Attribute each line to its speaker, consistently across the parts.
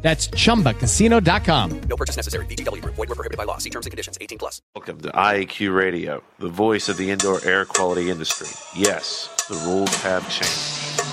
Speaker 1: That's chumbacasino.com.
Speaker 2: No purchase necessary. VGW Group. Void were prohibited by law. See terms and conditions. 18 plus.
Speaker 3: Welcome to IAQ Radio, the voice of the indoor air quality industry. Yes, the rules have changed.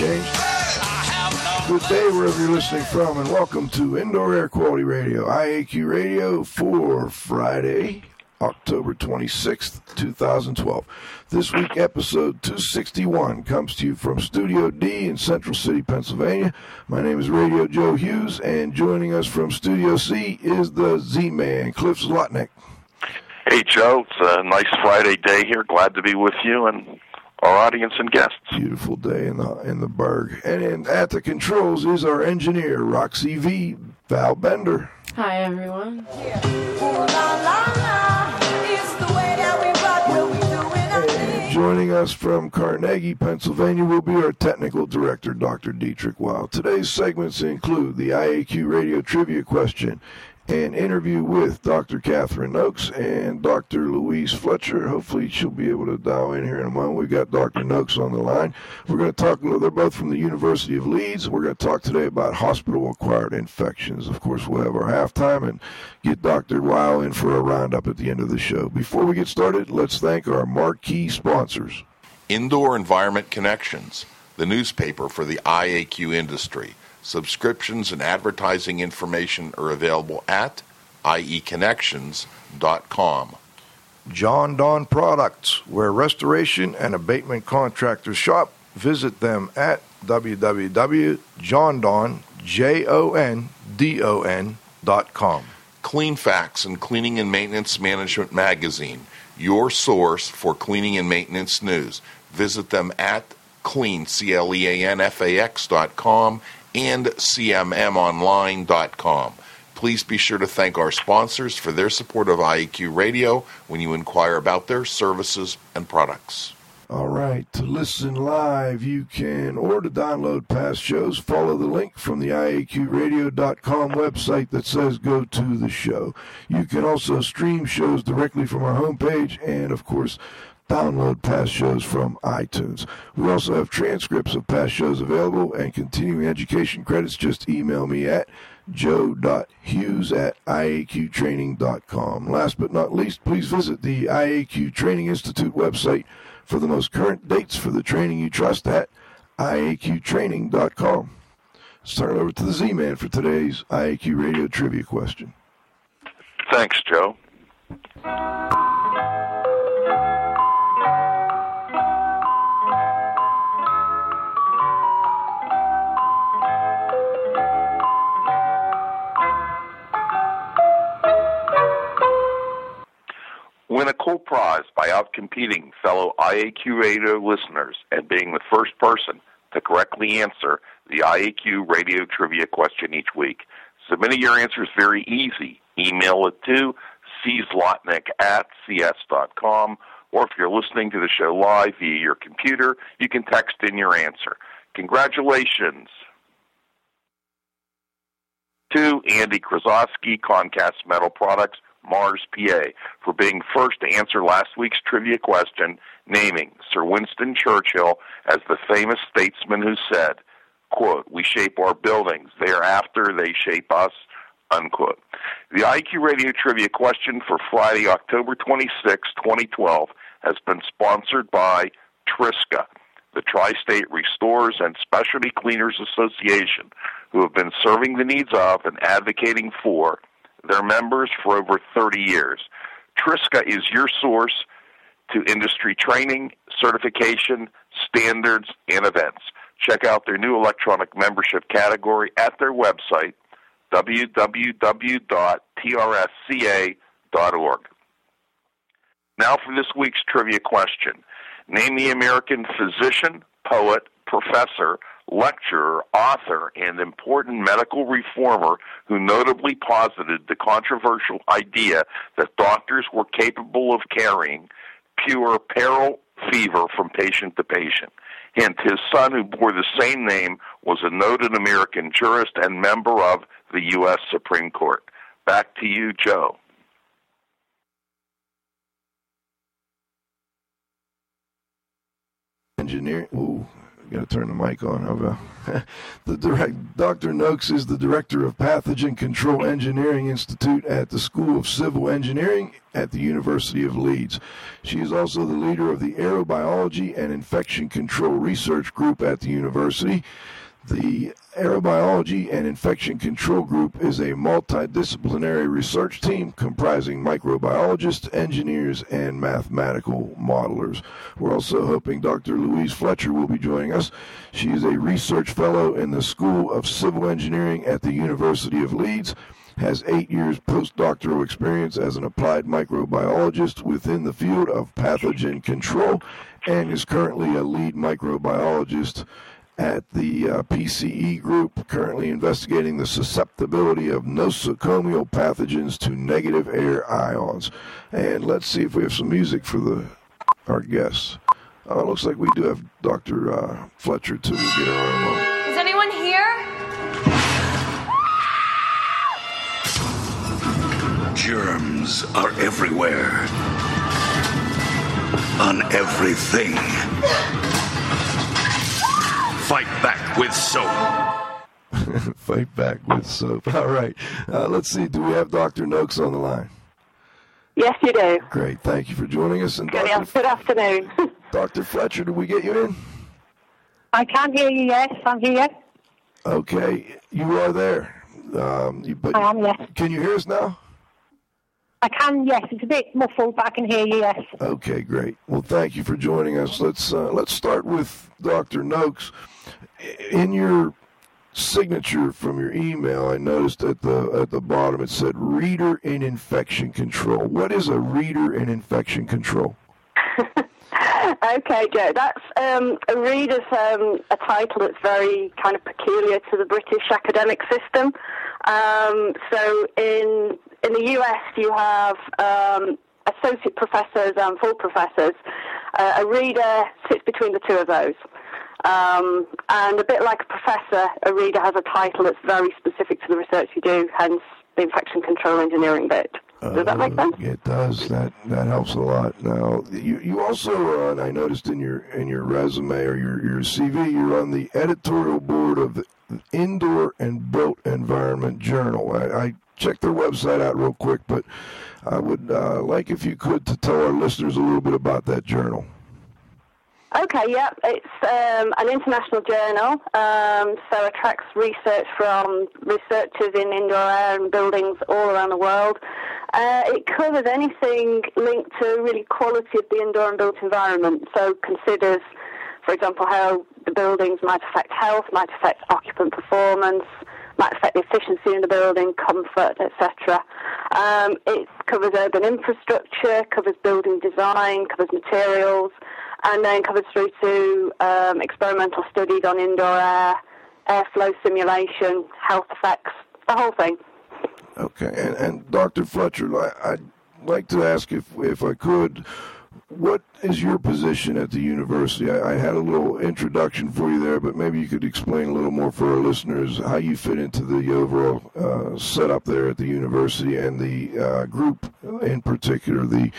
Speaker 4: No
Speaker 5: Good day wherever you're listening from, and welcome to Indoor Air Quality Radio, IAQ Radio for Friday, October 26th, 2012. This week, episode 261 comes to you from Studio D in Central City, Pennsylvania. My name is Radio Joe Hughes, and joining us from Studio C is the Z-Man, Cliff Zlotnick.
Speaker 6: Hey, Joe. It's a nice Friday day here. Glad to be with you and our audience and guests.
Speaker 5: Beautiful day in the in the Burgh. And in, at the controls is our engineer, Roxy V, Val Bender.
Speaker 7: Hi, everyone.
Speaker 5: And joining us from Carnegie, Pennsylvania, will be our technical director, Dr. Dietrich Weil. Today's segments include the IAQ radio trivia question, an interview with Dr. Catherine Noakes and Dr. Louise Fletcher. Hopefully, she'll be able to dial in here in a moment. We've got Dr. Noakes on the line. We're going to talk, they're both from the University of Leeds. We're going to talk today about hospital acquired infections. Of course, we'll have our halftime and get Dr. Weil in for a roundup at the end of the show. Before we get started, let's thank our marquee sponsors.
Speaker 8: Indoor Environment Connections, the newspaper for the IAQ industry. Subscriptions and advertising information are available at ieconnections.com.
Speaker 5: JonDon Products, where restoration and abatement contractors shop. Visit them at www.jondon.com.
Speaker 8: Clean Facts and Cleaning and Maintenance Management Magazine, your source for cleaning and maintenance news. Visit them at clean, C-L-E-A-N-F-A-X dot com and cmmonline.com. Please be sure to thank our sponsors for their support of IEQ Radio when you inquire about their services and products.
Speaker 5: All right, to listen live, you can or to download past shows, follow the link from the IAQradio.com website that says go to the show. You can also stream shows directly from our homepage and, of course, download past shows from iTunes. We also have transcripts of past shows available and continuing education credits. Just email me at joe.hughes at iaqtraining.com. Last but not least, please visit the IAQ Training Institute website for the most current dates for the training you trust at iaqtraining.com. Let's turn it over to the Z-Man for today's IAQ Radio Trivia question.
Speaker 6: Thanks, Joe. Win a cool prize by outcompeting fellow IAQ radio listeners and being the first person to correctly answer the IAQ radio trivia question each week. Submitting your answer is very easy. Email it to czlotnick at cs.com, or if you're listening to the show live via your computer, you can text in your answer. Congratulations to Andy Krasowski, Concast Metal Products, Mars, PA, for being first to answer last week's trivia question, naming Sir Winston Churchill as the famous statesman who said, quote. We shape our buildings. Thereafter, they shape us, unquote. The IQ Radio Trivia question for Friday, October 26, 2012, has been sponsored by Triska, the Tri State Restorers and Specialty Cleaners Association, who have been serving the needs of and advocating for their members for over 30 years. Triska is your source to industry training, certification, standards, and events. Check out their new electronic membership category at their website, www.trsca.org. Now for this week's trivia question. Name the American physician, poet, professor, lecturer, author, and important medical reformer who notably posited the controversial idea that doctors were capable of carrying puerperal fever from patient to patient. Hint, his son, who bore the same name, was a noted American jurist and member of the U.S. Supreme Court. Back to you, Joe.
Speaker 5: Engineer. Ooh, got to turn the mic on. About the direct, Dr. Noakes is the director of Pathogen Control Engineering Institute at the School of Civil Engineering at the University of Leeds. She is also the leader of the Aerobiology and Infection Control Research Group at the university. The Aerobiology and Infection Control Group is a multidisciplinary research team comprising microbiologists, engineers, and mathematical modelers. We're also hoping Dr. Louise Fletcher will be joining us. She is a research fellow in the School of Civil Engineering at the University of Leeds has eight years postdoctoral experience as an applied microbiologist within the field of pathogen control and is currently a lead microbiologist at the uh, PCE group, currently investigating the susceptibility of nosocomial pathogens to negative air ions. And let's see if we have some music for the our guests. Uh, it looks like we do have Dr. Uh, Fletcher too. We'll get her on in a moment.
Speaker 7: Is anyone here?
Speaker 9: Germs are everywhere. On everything. Fight back with soap.
Speaker 5: Fight back with soap. All right. Uh, let's see. Do we have Dr. Noakes on the line?
Speaker 10: Yes, you do.
Speaker 5: Great. Thank you for joining us. And
Speaker 10: Good,
Speaker 5: Dr.
Speaker 10: good afternoon.
Speaker 5: Dr. Fletcher, did we get you in?
Speaker 10: I can hear you, yes, I'm here.
Speaker 5: Okay. You are there. Um, you, but
Speaker 10: I am, yes.
Speaker 5: Can you hear us now?
Speaker 10: I can, yes. It's a bit muffled, but I can hear you, yes.
Speaker 5: Okay, great. Well, thank you for joining us. Let's uh, let's start with Dr. Noakes. In your signature from your email, I noticed at the at the bottom it said "reader in infection control." What is a reader in infection control?
Speaker 10: Okay, Joe, that's um, a reader's um, a title that's very kind of peculiar to the British academic system. Um, so in in the US, you have um, associate professors and full professors. Uh, a reader sits between the two of those. Um, and a bit like a professor, a reader has a title that's very specific to the research you do, hence the infection control engineering bit. Does that make sense?
Speaker 5: Uh, It does. That that helps a lot. Now, you you also are on. I noticed in your in your resume or your your CV, you're on the editorial board of the Indoor and Built Environment Journal. I, I checked their website out real quick, but I would uh, like if you could to tell our listeners a little bit about that journal.
Speaker 10: Okay, yeah, it's um, an international journal, um, so it tracks research from researchers in indoor air and buildings all around the world. Uh, it covers anything linked to really quality of the indoor and built environment, so considers, for example, how the buildings might affect health, might affect occupant performance, might affect the efficiency in the building, comfort, etc. Um, it covers urban infrastructure, covers building design, covers materials, and then covers through to um, experimental studies on indoor air, airflow simulation, health effects, the whole thing.
Speaker 5: Okay, and, and Dr. Fletcher, I, I'd like to ask if if I could, what is your position at the university? I, I had a little introduction for you there, but maybe you could explain a little more for our listeners how you fit into the overall uh, setup there at the university and the uh, group in particular. The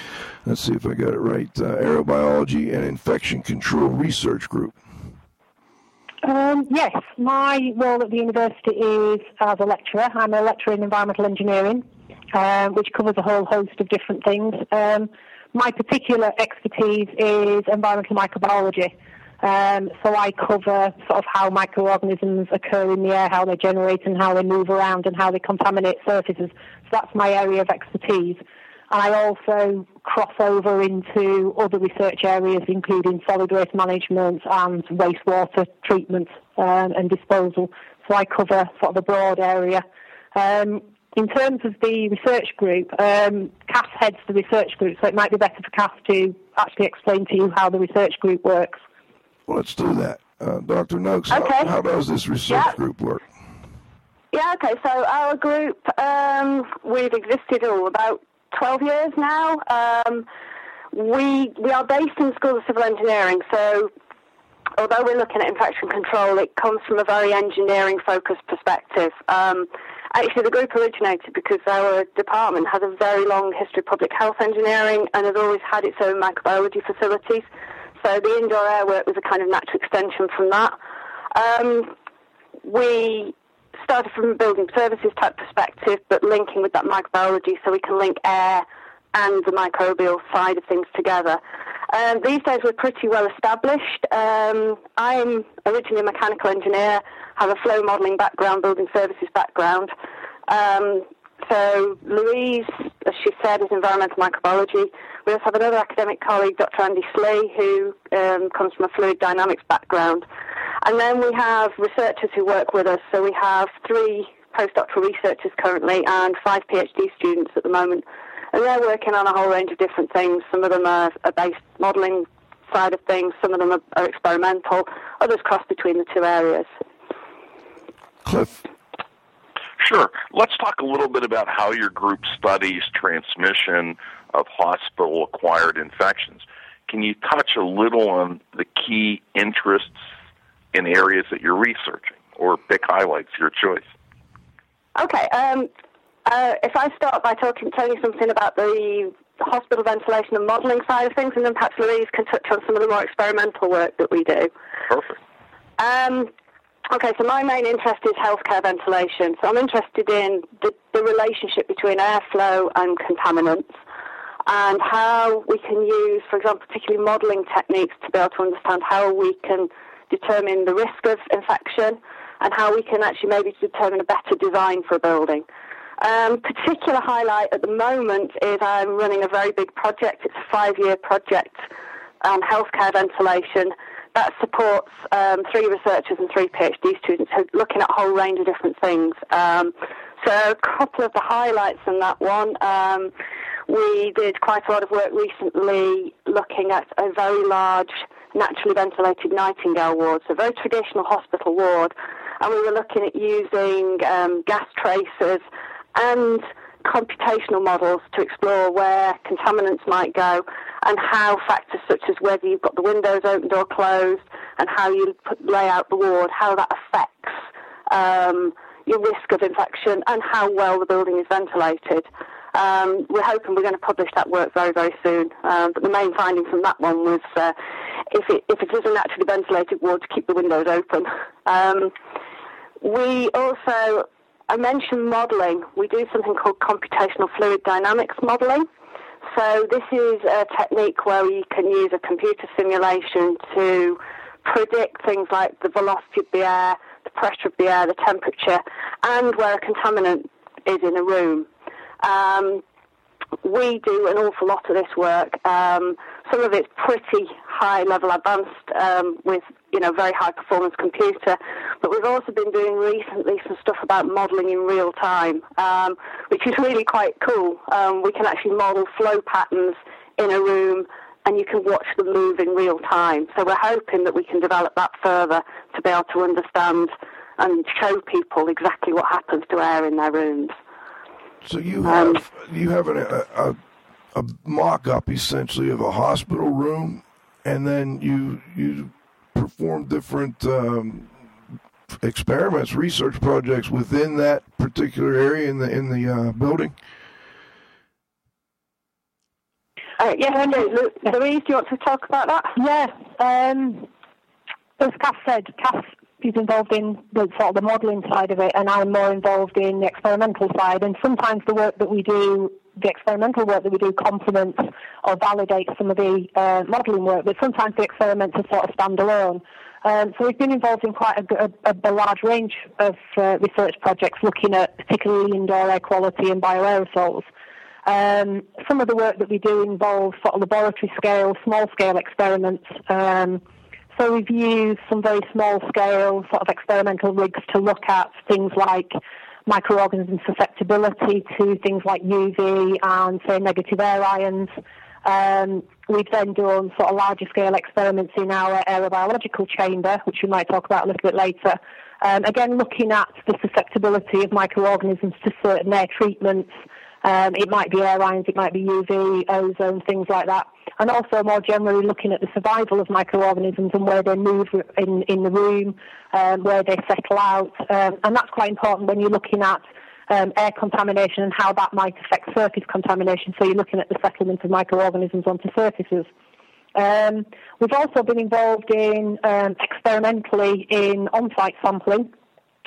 Speaker 5: let's see if I got it right: uh, Aerobiology and Infection Control Research Group.
Speaker 7: Um, yes, my role at the university is as a lecturer. I'm a lecturer in environmental engineering, um, which covers a whole host of different things. Um, my particular expertise is environmental microbiology. Um, so I cover sort of how microorganisms occur in the air, how they generate and how they move around and how they contaminate surfaces. So that's my area of expertise. I also cross over into other research areas, including solid waste management and wastewater treatment um, and disposal. So I cover sort of a broad area. Um, in terms of the research group, um, Cass heads the research group, so it might be better for Cass to actually explain to you how the research group works.
Speaker 5: Well, let's do that. Uh, Dr. Noakes,
Speaker 10: Okay.
Speaker 5: how, how does this research
Speaker 10: Yeah.
Speaker 5: group work?
Speaker 10: Yeah, okay, so our group, um, we've existed oh, about 12 years now. Um, we, we are based in the School of Civil Engineering, so although we're looking at infection control, it comes from a very engineering focused perspective. Um, actually, the group originated because our department has a very long history of public health engineering and has always had its own microbiology facilities. So the indoor air work was a kind of natural extension from that. Um, we started from a building services type perspective, but linking with that microbiology so we can link air and the microbial side of things together. Um, these days we're pretty well established. Um, I'm originally a mechanical engineer, have a flow modelling background, building services background. Um, so Louise, as she said, is environmental microbiology. We also have another academic colleague, Dr. Andy Sleigh, who um, comes from a fluid dynamics background. And then we have researchers who work with us. So we have three postdoctoral researchers currently and five PhD students at the moment. And they're working on a whole range of different things. Some of them are, are based modelling side of things. Some of them are, are experimental. Others cross between the two areas.
Speaker 5: Cliff.
Speaker 6: Sure. Let's talk a little bit about how your group studies transmission of hospital acquired infections. Can you touch a little on the key interests in areas that you're researching or pick highlights, your choice?
Speaker 10: Okay. Um, uh, if I start by talking, telling you something about the hospital ventilation and modelling side of things, and then perhaps Louise can touch on some of the more experimental work that we do.
Speaker 6: Perfect.
Speaker 10: Um, okay, so my main interest is healthcare ventilation. So I'm interested in the, the relationship between airflow and contaminants and how we can use, for example, particularly modelling techniques to be able to understand how we can determine the risk of infection and how we can actually maybe determine a better design for a building. Um, particular highlight at the moment is I'm running a very big project. It's a five-year project on healthcare ventilation that supports um, three researchers and three PhD students who are looking at a whole range of different things. Um, so a couple of the highlights in that one. Um, we did quite a lot of work recently looking at a very large naturally ventilated Nightingale ward, so a very traditional hospital ward, and we were looking at using um, gas tracers and computational models to explore where contaminants might go and how factors such as whether you've got the windows opened or closed and how you put, lay out the ward, how that affects um, your risk of infection and how well the building is ventilated. Um, we're hoping we're going to publish that work very, very soon. Um, but the main finding from that one was uh, if, it, if it is a naturally ventilated ward, to keep the windows open. Um, we also, I mentioned modelling. We do something called computational fluid dynamics modelling. So this is a technique where you can use a computer simulation to predict things like the velocity of the air, the pressure of the air, the temperature, and where a contaminant is in a room. Um, we do an awful lot of this work. Um, some of it's pretty high level advanced um, with you know very high performance computer, but we've also been doing recently some stuff about modelling in real time, um, which is really quite cool. Um, we can actually model flow patterns in a room. And you can watch them move in real time. So we're hoping that we can develop that further to be able to understand and show people exactly what happens to air in their rooms.
Speaker 5: So you
Speaker 10: Um,
Speaker 5: have you have an, a, a a mock-up essentially of a hospital room, and then you you perform different um, experiments, research projects within that particular area in the in the uh, building.
Speaker 10: Uh, yeah, I. Lu- Louise, do you want to talk about that?
Speaker 7: Yeah. Um, as Cass said, Cass is involved in the sort of the modelling side of it, and I'm more involved in the experimental side. And sometimes the work that we do, the experimental work that we do, complements or validates some of the uh, modelling work. But sometimes the experiments are sort of standalone. Um, so we've been involved in quite a, a, a large range of uh, research projects looking at particularly indoor air quality and bioaerosols. Um, some of the work that we do involves sort of laboratory scale, small scale experiments. Um, so we've used some very small scale sort of experimental rigs to look at things like microorganism susceptibility to things like UV and say negative air ions. Um, we've then done sort of larger scale experiments in our aerobiological chamber, which we might talk about a little bit later. Um, again, looking at the susceptibility of microorganisms to certain air treatments. Um, it might be air ions, it might be UV, ozone, things like that. And also more generally looking at the survival of microorganisms and where they move in, in the room, um, where they settle out. Um, and that's quite important when you're looking at um, air contamination and how that might affect surface contamination. So you're looking at the settlement of microorganisms onto surfaces. Um, we've also been involved in um, experimentally in on-site sampling.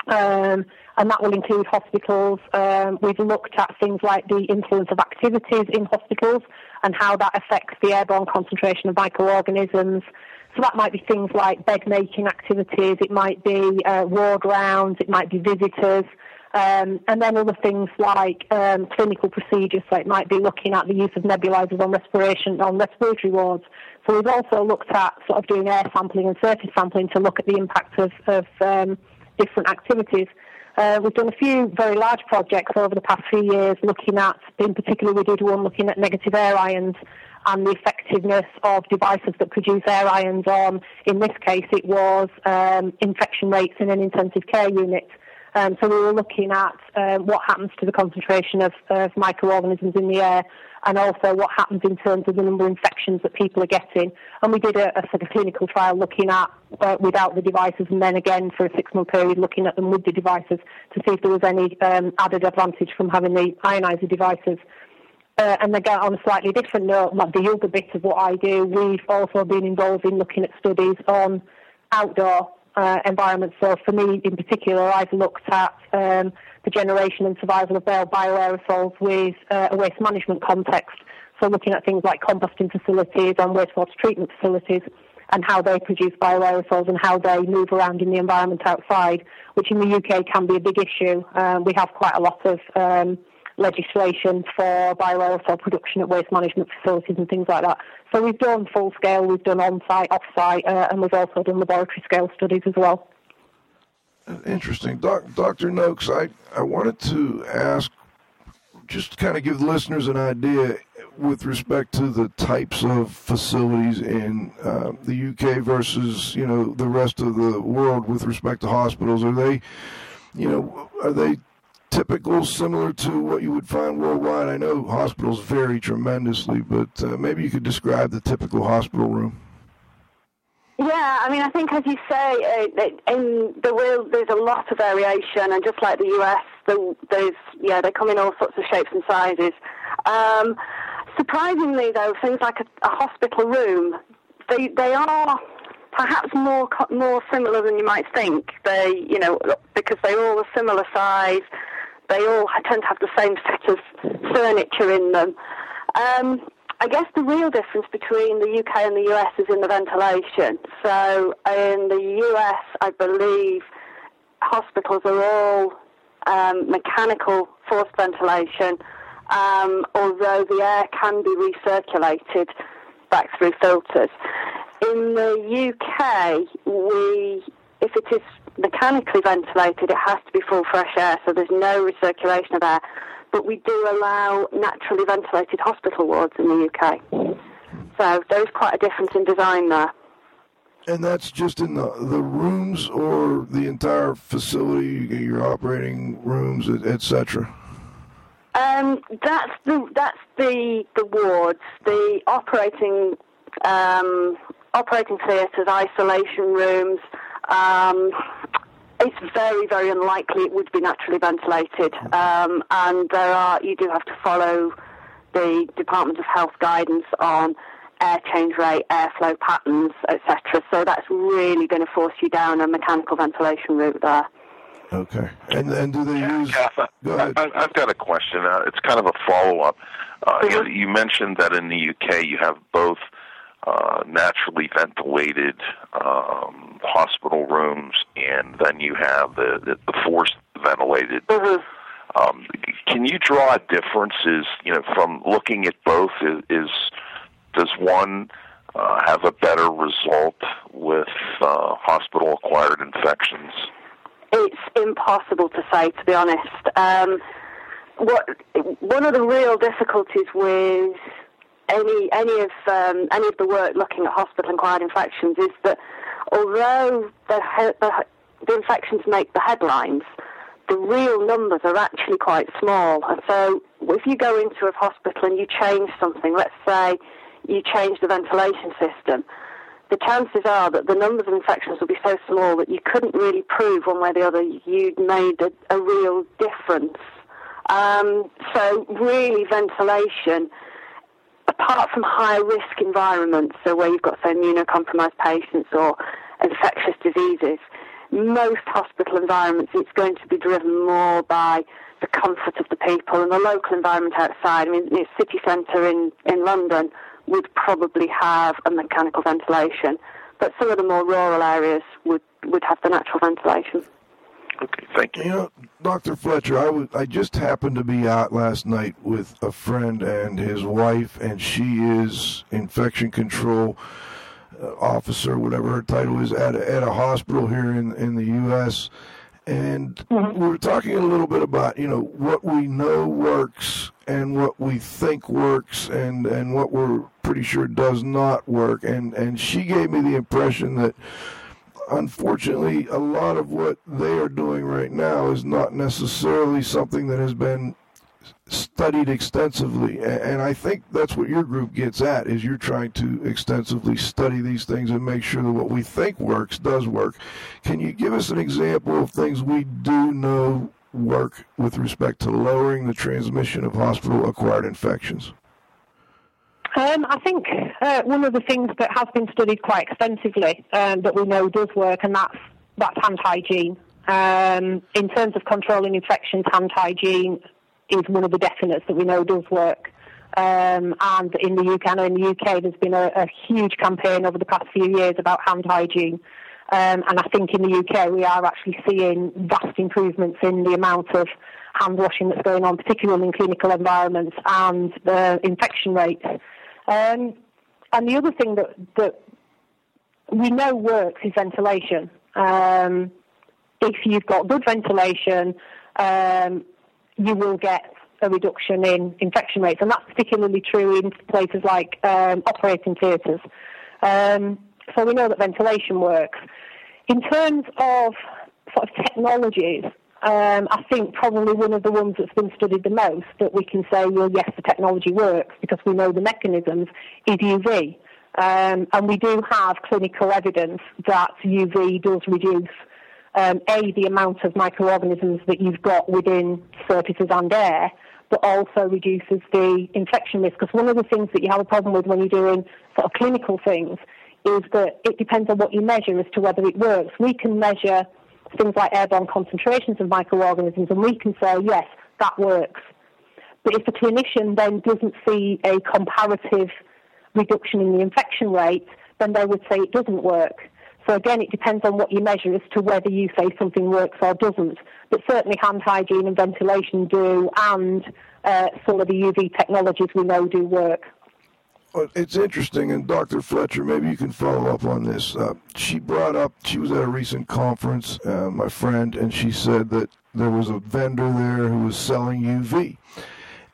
Speaker 7: Um, and that will include hospitals. Um, we've looked at things like the influence of activities in hospitals and how that affects the airborne concentration of microorganisms. So that might be things like bed making activities, it might be uh, ward rounds, it might be visitors, um, and then other things like um, clinical procedures. So it might be looking at the use of nebulizers on respiration on respiratory wards. So we've also looked at sort of doing air sampling and surface sampling to look at the impact of, of um, different activities. Uh, we've done a few very large projects over the past few years looking at, in particular, we did one looking at negative air ions and the effectiveness of devices that produce air ions on, in this case, it was um, infection rates in an intensive care unit. Um, so we were looking at um, what happens to the concentration of, of microorganisms in the air and also what happens in terms of the number of infections that people are getting. And we did a, a sort of clinical trial looking at uh, without the devices, and then again for a six-month period looking at them with the devices to see if there was any um, added advantage from having the ionizer devices. Uh, and again, on a slightly different note, like the other bit of what I do, we've also been involved in looking at studies on outdoor uh, environments. So for me in particular, I've looked at um, the generation and survival of bioaerosols with uh, a waste management context. So looking at things like composting facilities and wastewater treatment facilities and how they produce bioaerosols and how they move around in the environment outside, which in the UK can be a big issue. Um, we have quite a lot of um, legislation for bioaerosol production at waste management facilities and things like that. So we've done full scale, we've done on-site, off-site, uh, and we've also done laboratory scale studies as well.
Speaker 5: Interesting. Doc, Dr. Noakes, I, I wanted to ask, just to kind of give the listeners an idea with respect to the types of facilities in uh, the UK versus, you know, the rest of the world with respect to hospitals. Are they, you know, are they typical, similar to what you would find worldwide? I know hospitals vary tremendously, but uh, maybe you could describe the typical hospital room.
Speaker 10: Yeah, I mean, I think as you say, uh, in the world there's a lot of variation, and just like the US, the, yeah, they come in all sorts of shapes and sizes. Um, surprisingly, though, things like a, a hospital room, they they are perhaps more more similar than you might think. They, you know, because they're all a similar size, they all tend to have the same set of furniture in them. Um, I guess the real difference between the UK and the US is in the ventilation. So in the US, I believe hospitals are all um, mechanical forced ventilation, um, although the air can be recirculated back through filters. In the UK, we, if it is mechanically ventilated, it has to be full fresh air, so there's no recirculation of air but we do allow naturally ventilated hospital wards in the UK. So there is quite a difference in design there.
Speaker 5: And that's just in the, the rooms or the entire facility, your operating rooms, etc.
Speaker 10: Um, that's the that's the the wards, the operating um, operating theatres, isolation rooms, um, it's very, very unlikely it would be naturally ventilated, um, and there are you do have to follow the Department of Health guidance on air change rate, airflow patterns, etc. So that's really going to force you down a mechanical ventilation route there.
Speaker 5: Okay. And and do they use? Go ahead.
Speaker 6: I, I've got a question. Uh, it's kind of a follow up. Uh, you, you mentioned that in the UK you have both uh, naturally ventilated um, hospital rooms, and then you have the the, the forced ventilated. Um, can you draw differences? You know, from looking at both, is, is does one uh, have a better result with uh, hospital acquired infections?
Speaker 10: It's impossible to say, to be honest. Um, what one of the real difficulties with any any of um, any of the work looking at hospital-acquired infections is that although the, the, the infections make the headlines, the real numbers are actually quite small. And so, if you go into a hospital and you change something, let's say you change the ventilation system, the chances are that the numbers of infections will be so small that you couldn't really prove one way or the other you'd made a, a real difference. Um, so really ventilation, apart from high risk environments, so where you've got say immunocompromised patients or infectious diseases, most hospital environments it's going to be driven more by the comfort of the people and the local environment outside. I mean, the city centre in, in London would probably have a mechanical ventilation, but some of the more rural areas would, would have the natural ventilation.
Speaker 6: Okay, thank you.
Speaker 5: You know, Dr. Fletcher, I just happened to be out last night with a friend and his wife, and she is infection control uh, officer, whatever her title is, at a, at a hospital here in in the U.S. And we were talking a little bit about you know what we know works and what we think works, and and what we're pretty sure does not work. And and she gave me the impression that unfortunately, a lot of what they are doing right now is not necessarily something that has been studied extensively. And I think that's what your group gets at is you're trying to extensively study these things and make sure that what we think works does work. Can you give us an example of things we do know work with respect to lowering the transmission of hospital acquired infections?
Speaker 7: Um, I think uh, one of the things that has been studied quite extensively um, that we know does work, and that's that's hand hygiene. Um, in terms of controlling infections, hand hygiene is one of the definites that we know does work. Um, and in the UK, in the UK, there's been a, a, huge campaign over the past few years about hand hygiene. Um, and I think in the UK, we are actually seeing vast improvements in the amount of hand washing that's going on, particularly in clinical environments, and the infection rates. Um, and the other thing that, that we know works is ventilation. Um, if you've got good ventilation, um, you will get a reduction in infection rates, and that's particularly true in places like um, operating theatres. Um, so we know that ventilation works. In terms of sort of technologies, um, I think probably one of the ones that's been studied the most that we can say, well, yes, the technology works because we know the mechanisms is UV. Um, and we do have clinical evidence that UV does reduce, um, A, the amount of microorganisms that you've got within surfaces and air, but also reduces the infection risk. Because one of the things that you have a problem with when you're doing sort of clinical things is that it depends on what you measure as to whether it works. We can measure things like airborne concentrations of microorganisms, and we can say, yes, that works. But if the clinician then doesn't see a comparative reduction in the infection rate, then they would say it doesn't work. So again, it depends on what you measure as to whether you say something works or doesn't. But certainly hand hygiene and ventilation do, and uh, some of the UV technologies we know do work.
Speaker 5: It's interesting, and Dr. Fletcher, maybe you can follow up on this. Uh, she brought up, she was at a recent conference, uh, my friend, and she said that there was a vendor there who was selling UV.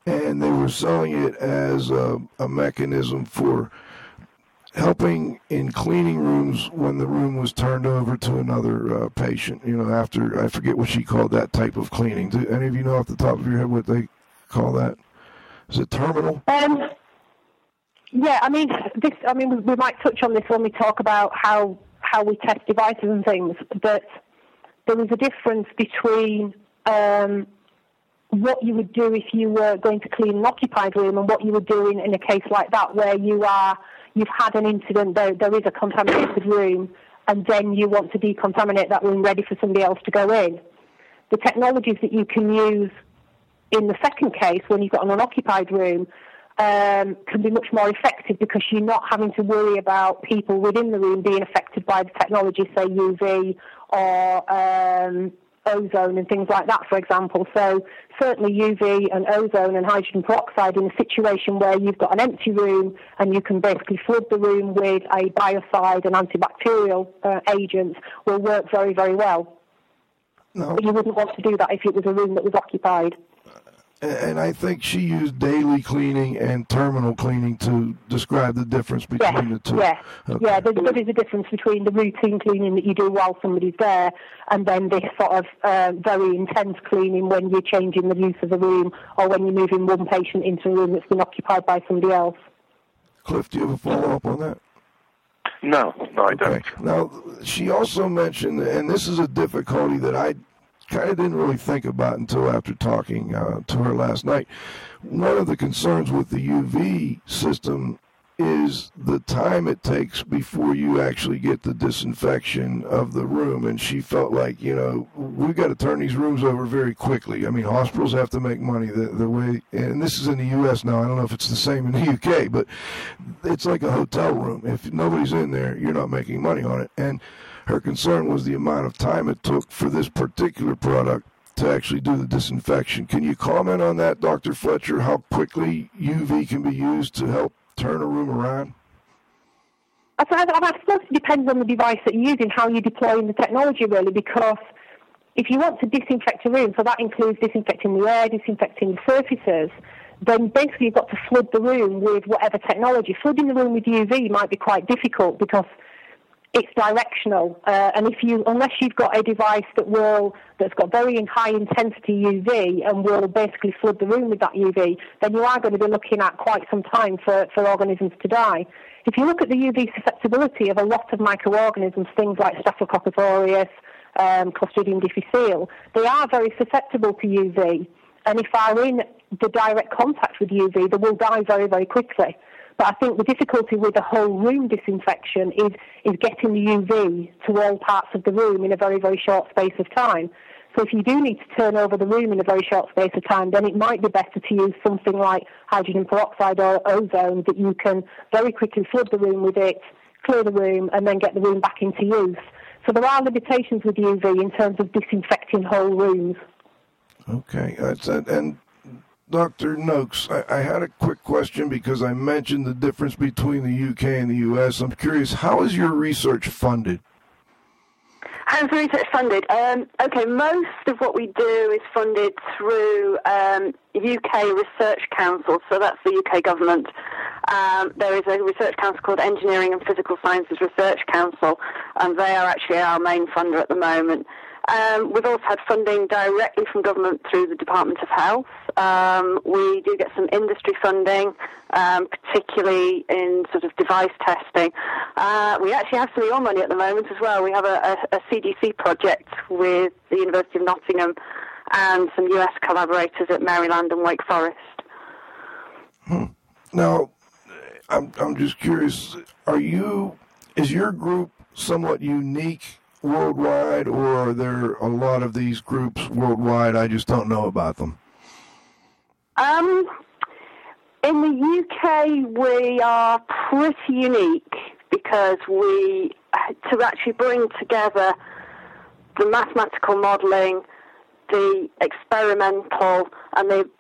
Speaker 5: And they were selling it as a, a mechanism for helping in cleaning rooms when the room was turned over to another uh, patient. You know, after, I forget what she called that type of cleaning. Do any of you know off the top of your head what they call that? Is it terminal?
Speaker 7: Um, yeah, I mean, this. I mean, we might touch on this when we talk about how how we test devices and things. But there is a difference between um, what you would do if you were going to clean an occupied room and what you would do in, in a case like that, where you are you've had an incident, there, there is a contaminated room, and then you want to decontaminate that room ready for somebody else to go in. The technologies that you can use in the second case, when you've got an unoccupied room, um, can be much more effective because you're not having to worry about people within the room being affected by the technology, say UV or um, ozone and things like that, for example. So certainly UV and ozone and hydrogen peroxide in a situation where you've got an empty room and you can basically flood the room with a biocide and antibacterial uh, agents will work very, very well.
Speaker 5: No.
Speaker 7: But you wouldn't want to do that if it was a room that was occupied.
Speaker 5: And I think she used daily cleaning and terminal cleaning to describe the difference between
Speaker 7: Yes,
Speaker 5: the two.
Speaker 7: yeah,
Speaker 5: Okay.
Speaker 7: yeah. There's, there is a difference between the routine cleaning that you do while somebody's there, and then this sort of uh, very intense cleaning when you're changing the use of the room or when you're moving one patient into a room that's been occupied by somebody else.
Speaker 5: Cliff, do you have a follow up on that?
Speaker 6: No, no, I don't.
Speaker 5: Okay. Now, she also mentioned, and this is a difficulty that I kind of didn't really think about until after talking uh, to her last night. One of the concerns with the UV system is the time it takes before you actually get the disinfection of the room. And she felt like, you know, we've got to turn these rooms over very quickly. I mean, hospitals have to make money the, the way, and this is in the U.S. now. I don't know if it's the same in the U.K., but it's like a hotel room. If nobody's in there, you're not making money on it. And her concern was the amount of time it took for this particular product to actually do the disinfection. Can you comment on that, Dr. Fletcher? How quickly UV can be used to help turn a room around?
Speaker 7: I, suppose it depends on the device that you're using, how you're deploying the technology, really, because if you want to disinfect a room, so that includes disinfecting the air, disinfecting the surfaces, then basically you've got to flood the room with whatever technology. Flooding the room with UV might be quite difficult because it's directional, uh, and if you, unless you've got a device that will that's got very high intensity UV and will basically flood the room with that UV, then you are going to be looking at quite some time for, for organisms to die. If you look at the UV susceptibility of a lot of microorganisms, things like Staphylococcus aureus, um, Clostridium difficile, they are very susceptible to UV, and if they're in the direct contact with UV, they will die very, very quickly. But I think the difficulty with the whole room disinfection is, is getting the UV to all parts of the room in a very, very short space of time. So if you do need to turn over the room in a very short space of time, then it might be better to use something like hydrogen peroxide or ozone that you can very quickly flood the room with it, clear the room, and then get the room back into use. So there are limitations with UV in terms of disinfecting whole rooms.
Speaker 5: Okay, uh, that's. And Dr. Noakes, I, I had a quick question because I mentioned the difference between the UK and the US. I'm curious, how is your research funded?
Speaker 10: How's research funded? Um, okay, most of what we do is funded through um, UK Research Council, so that's the UK government. Um, there is a research council called Engineering and Physical Sciences Research Council, and they are actually our main funder at the moment. Um, we've also had funding directly from government through the Department of Health. Um, we do get some industry funding, um, particularly in sort of device testing. Uh, we actually have some of money at the moment as well. We have a, a, a CDC project with the University of Nottingham and some US collaborators at Maryland and Wake Forest.
Speaker 5: Now, I'm I'm just curious. Are you is your group somewhat unique worldwide, or are there a lot of these groups worldwide? I just don't know about them.
Speaker 10: Um, in the UK, we are pretty unique because we, to actually bring together the mathematical modelling, the experimental, and the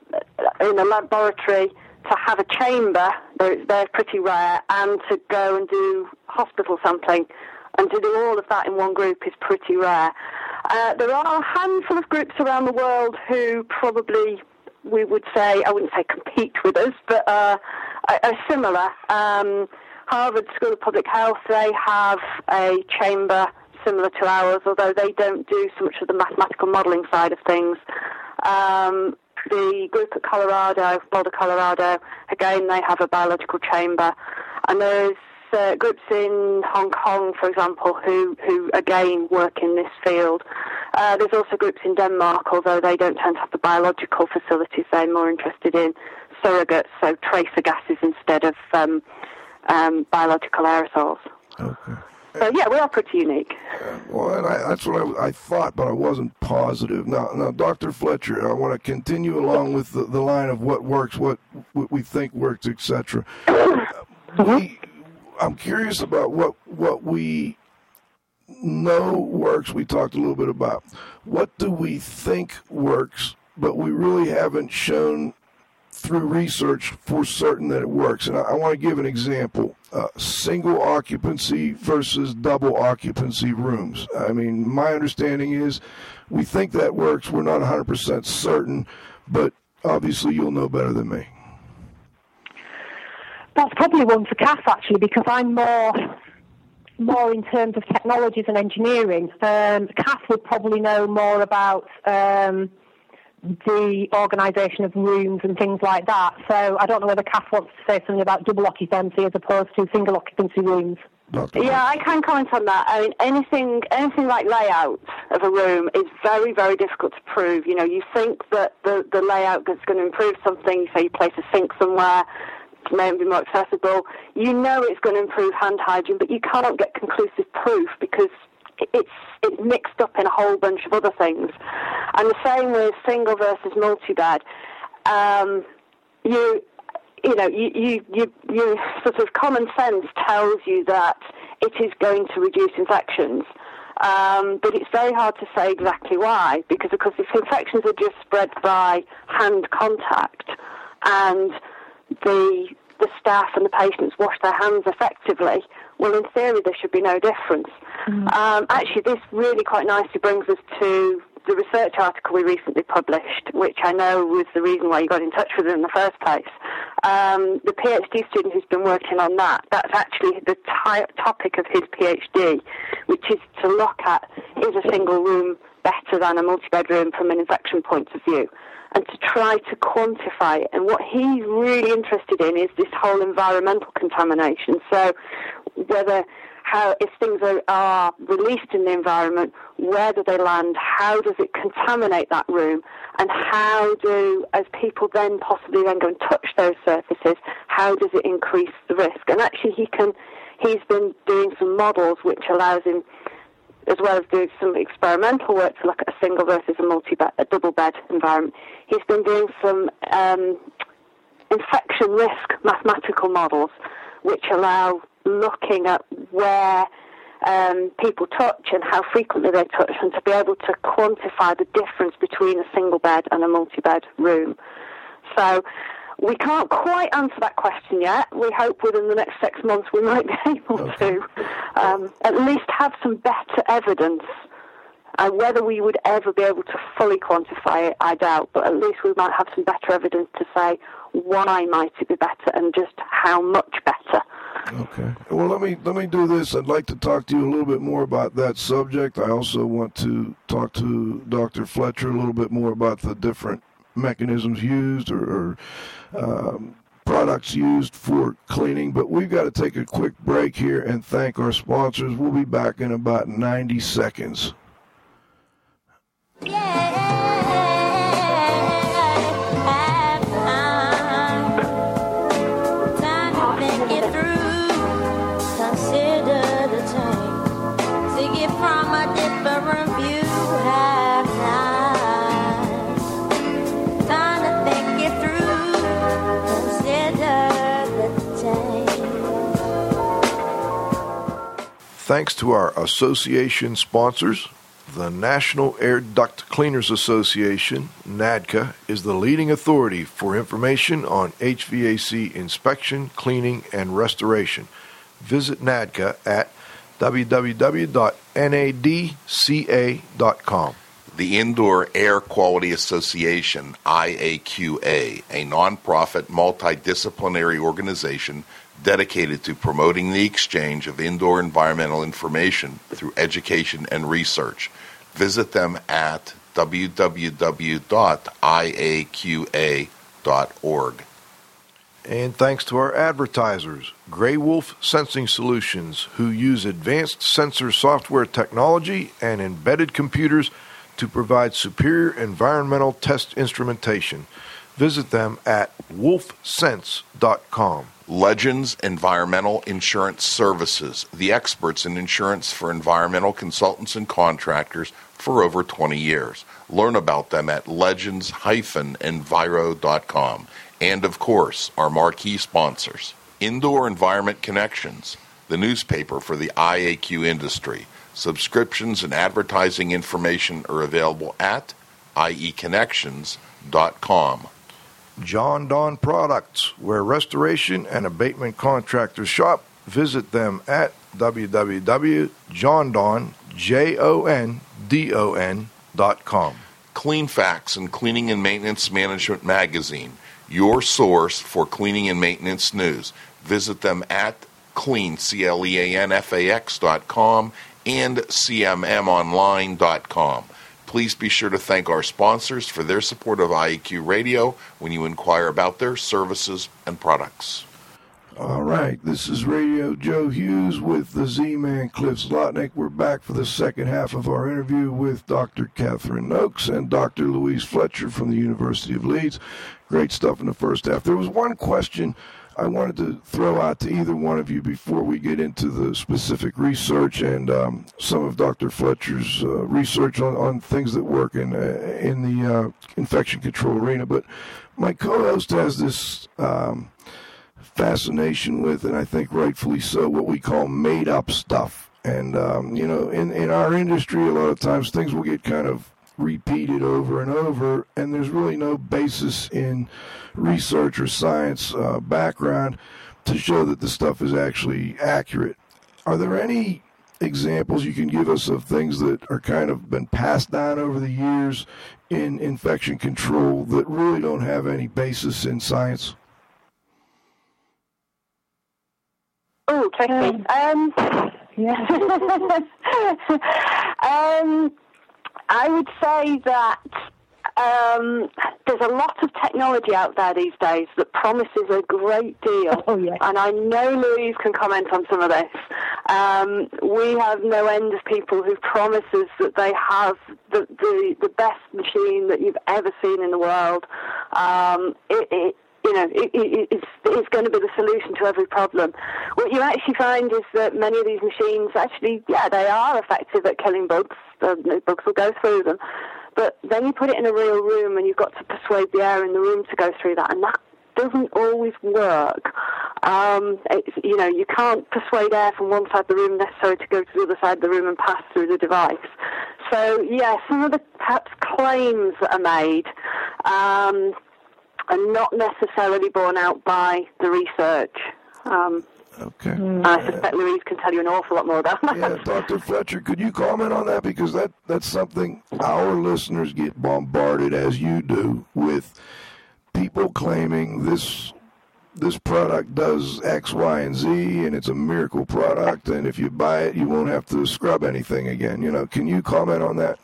Speaker 10: in the laboratory to have a chamber, they're, they're pretty rare, and to go and do hospital sampling and to do all of that in one group is pretty rare. Uh, there are a handful of groups around the world who probably we would say, I wouldn't say compete with us, but uh, are, similar. Um, Harvard School of Public Health, they have a chamber similar to ours, although they don't do so much of the mathematical modelling side of things. Um, the group at Colorado, Boulder, Colorado, again, they have a biological chamber. And there's uh, groups in Hong Kong, for example, who, who again work in this field. Uh, there's also groups in Denmark, although they don't tend to have the biological facilities. They're more interested in surrogates, so tracer gases instead of um, um, biological aerosols.
Speaker 5: Okay.
Speaker 10: So yeah, we are pretty unique.
Speaker 5: Well, and I, that's what I, I thought, but I wasn't positive. Now, now, Dr. Fletcher, I want to continue along with the, the line of what works, what, what we think works, etc. We, I'm curious about what what we know works. We talked a little bit about what do we think works, but we really haven't shown through research for certain that it works. And I, I want to give an example: uh, single occupancy versus double occupancy rooms. I mean, my understanding is we think that works. We're not 100% certain, but obviously you'll know better than me.
Speaker 7: That's probably one for Kath actually, because I'm more more in terms of technologies and engineering. Um, Kath would probably know more about um, the organisation of rooms and things like that. So I don't know whether Kath wants to say something about double occupancy as opposed to single occupancy rooms.
Speaker 10: Yeah, I can comment on that. I mean, anything, anything like layout of a room is very, very difficult to prove. You know, you think that the, the layout is going to improve something. so you place a sink somewhere, may be more accessible. You know it's going to improve hand hygiene, but you can't get conclusive proof because it's it's mixed up in a whole bunch of other things. And the same with single versus multi-bed. Um, you you know, you, you, you, you sort of common sense tells you that it is going to reduce infections. Um, but it's very hard to say exactly why, because of course if infections are just spread by hand contact and the the staff and the patients wash their hands effectively, well, in theory, there should be no difference. Um, actually, this really quite nicely brings us to the research article we recently published, which I know was the reason why you got in touch with it in the first place. Um, the PhD student who's been working on that, that's actually the ti topic of his PhD, which is to look at is a single room better than a multi-bedroom from an infection point of view and to try to quantify it. And what he's really interested in is this whole environmental contamination. So whether how if things are, are released in the environment, where do they land? How does it contaminate that room? And how do, as people then possibly then go and touch those surfaces, how does it increase the risk? And actually, he can. He's been doing some models which allows him as well as doing some experimental work to look at a single versus a multi a double bed environment. He's been doing some um, infection risk mathematical models, which allow looking at where um, people touch and how frequently they touch, and to be able to quantify the difference between a single bed and a multi bed room. So we can't quite answer that question yet. We hope within the next six months we might be able to um, at least have some better evidence. And whether we would ever be able to fully quantify it, I doubt, but at least we might have some better evidence to say why might it be better and just how much better.
Speaker 5: Okay. Well, let me let me do this. I'd like to talk to you a little bit more about that subject. I also want to talk to Dr. Fletcher a little bit more about the different mechanisms used or, or um, products used for cleaning. But we've got to take a quick break here and thank our sponsors. We'll be back in about 90 seconds. Thanks to our association sponsors, the National Air Duct Cleaners Association, NADCA, is the leading authority for information on HVAC inspection, cleaning, and restoration. Visit NADCA at www.nadca.com.
Speaker 8: The Indoor Air Quality Association, IAQA, a nonprofit multidisciplinary organization dedicated to promoting the exchange of indoor environmental information through education and research. Visit them at www.iaqa.org.
Speaker 5: And thanks to our advertisers, Grey Wolf Sensing Solutions, who use advanced sensor software technology and embedded computers to provide superior environmental test instrumentation. Visit them at wolfsense.com.
Speaker 8: Legends Environmental Insurance Services, the experts in insurance for environmental consultants and contractors for over 20 years. Learn about them at legends-enviro.com. And of course, our marquee sponsors. Indoor Environment Connections, the newspaper for the IAQ industry. Subscriptions and advertising information are available at ieconnections.com.
Speaker 5: JonDon Products, where restoration and abatement contractors shop. Visit them at www.jondon.com.
Speaker 8: Clean Facts and Cleaning and Maintenance Management Magazine, your source for cleaning and maintenance news. Visit them at clean, C-L-E-A-N-F-A-X dot com and cmmonline.com. Please be sure to thank our sponsors for their support of IEQ Radio when you inquire about their services and products.
Speaker 5: All right, this is Radio Joe Hughes with the Z-Man Cliff Zlotnick. We're back for the second half of our interview with Dr. Catherine Noakes and Dr. Louise Fletcher from the University of Leeds. Great stuff in the first half. There was one question I wanted to throw out to either one of you before we get into the specific research and um, some of Dr. Fletcher's uh, research on, on things that work in uh, in the uh, infection control arena. But my co-host has this um, fascination with, and I think rightfully so, what we call made-up stuff. And um, you know, in in our industry, a lot of times things will get kind of repeated over and over, and there's really no basis in research or science uh, background to show that the stuff is actually accurate. Are there any examples you can give us of things that are kind of been passed down over the years in infection control that really don't have any basis in science?
Speaker 10: Oh, tricky. Um,
Speaker 7: Yeah.
Speaker 10: um, I would say that um, there's a lot of technology out there these days that promises a great deal.
Speaker 7: Oh, yes.
Speaker 10: And I know Louise can comment on some of this. Um, we have no end of people who promise us that they have the, the, the best machine that you've ever seen in the world. Um, it, it, you know, it, it, it's, it's going to be the solution to every problem. What you actually find is that many of these machines actually, yeah, they are effective at killing bugs. The, bugs will go through them. But then you put it in a real room and you've got to persuade the air in the room to go through that. And that doesn't always work. Um, you know, you can't persuade air from one side of the room necessarily to go to the other side of the room and pass through the device. So, yeah, some of the perhaps claims that are made um, are not necessarily borne out by the research. Um,
Speaker 5: Okay.
Speaker 10: I suspect Louise can tell you an awful lot more about that.
Speaker 5: Yeah, Dr. Fletcher, could you comment on that? Because that, that's something our listeners get bombarded, as you do, with people claiming this this product does X, Y, and Z, and it's a miracle product, and if you buy it, you won't have to scrub anything again. You know, can you comment on that?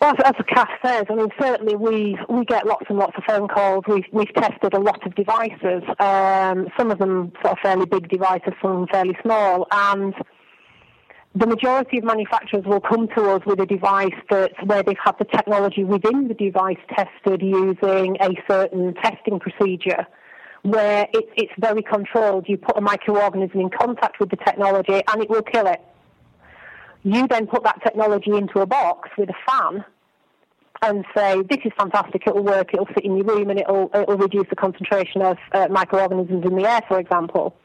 Speaker 7: Well, as as Kath says, I mean, certainly we we get lots and lots of phone calls. We've we've tested a lot of devices. Um, some of them sort of fairly big devices, some fairly small, and the majority of manufacturers will come to us with a device that's where they've had the technology within the device tested using a certain testing procedure where it, it's very controlled. You put a microorganism in contact with the technology and it will kill it. You then put that technology into a box with a fan and say, this is fantastic, it'll work, it'll sit in your room and it'll, it'll reduce the concentration of uh, microorganisms in the air, for example.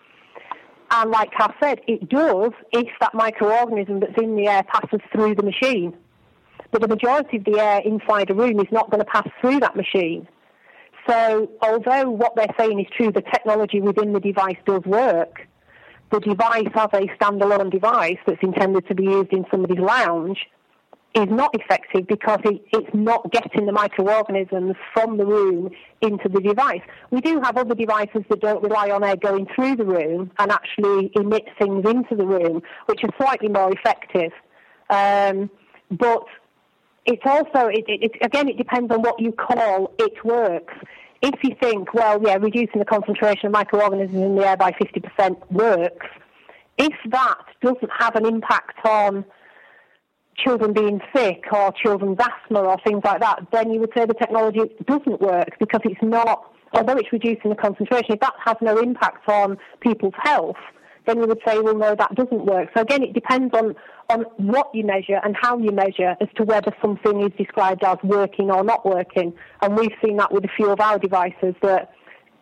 Speaker 7: And like Kath said, it does if that microorganism that's in the air passes through the machine. But the majority of the air inside a room is not going to pass through that machine. So although what they're saying is true, the technology within the device does work, the device as a standalone device that's intended to be used in somebody's lounge is not effective because it, it's not getting the microorganisms from the room into the device. We do have other devices that don't rely on air going through the room and actually emit things into the room, which are slightly more effective. Um, but it's also, it, it, again, it depends on what you call it works. If you think, well, yeah, reducing the concentration of microorganisms in the air by 50% works, if that doesn't have an impact on children being sick or children's asthma or things like that, then you would say the technology doesn't work because it's not, although it's reducing the concentration, if that has no impact on people's health, then you would say, well, no, that doesn't work. So again, it depends on, on what you measure and how you measure as to whether something is described as working or not working. And we've seen that with a few of our devices that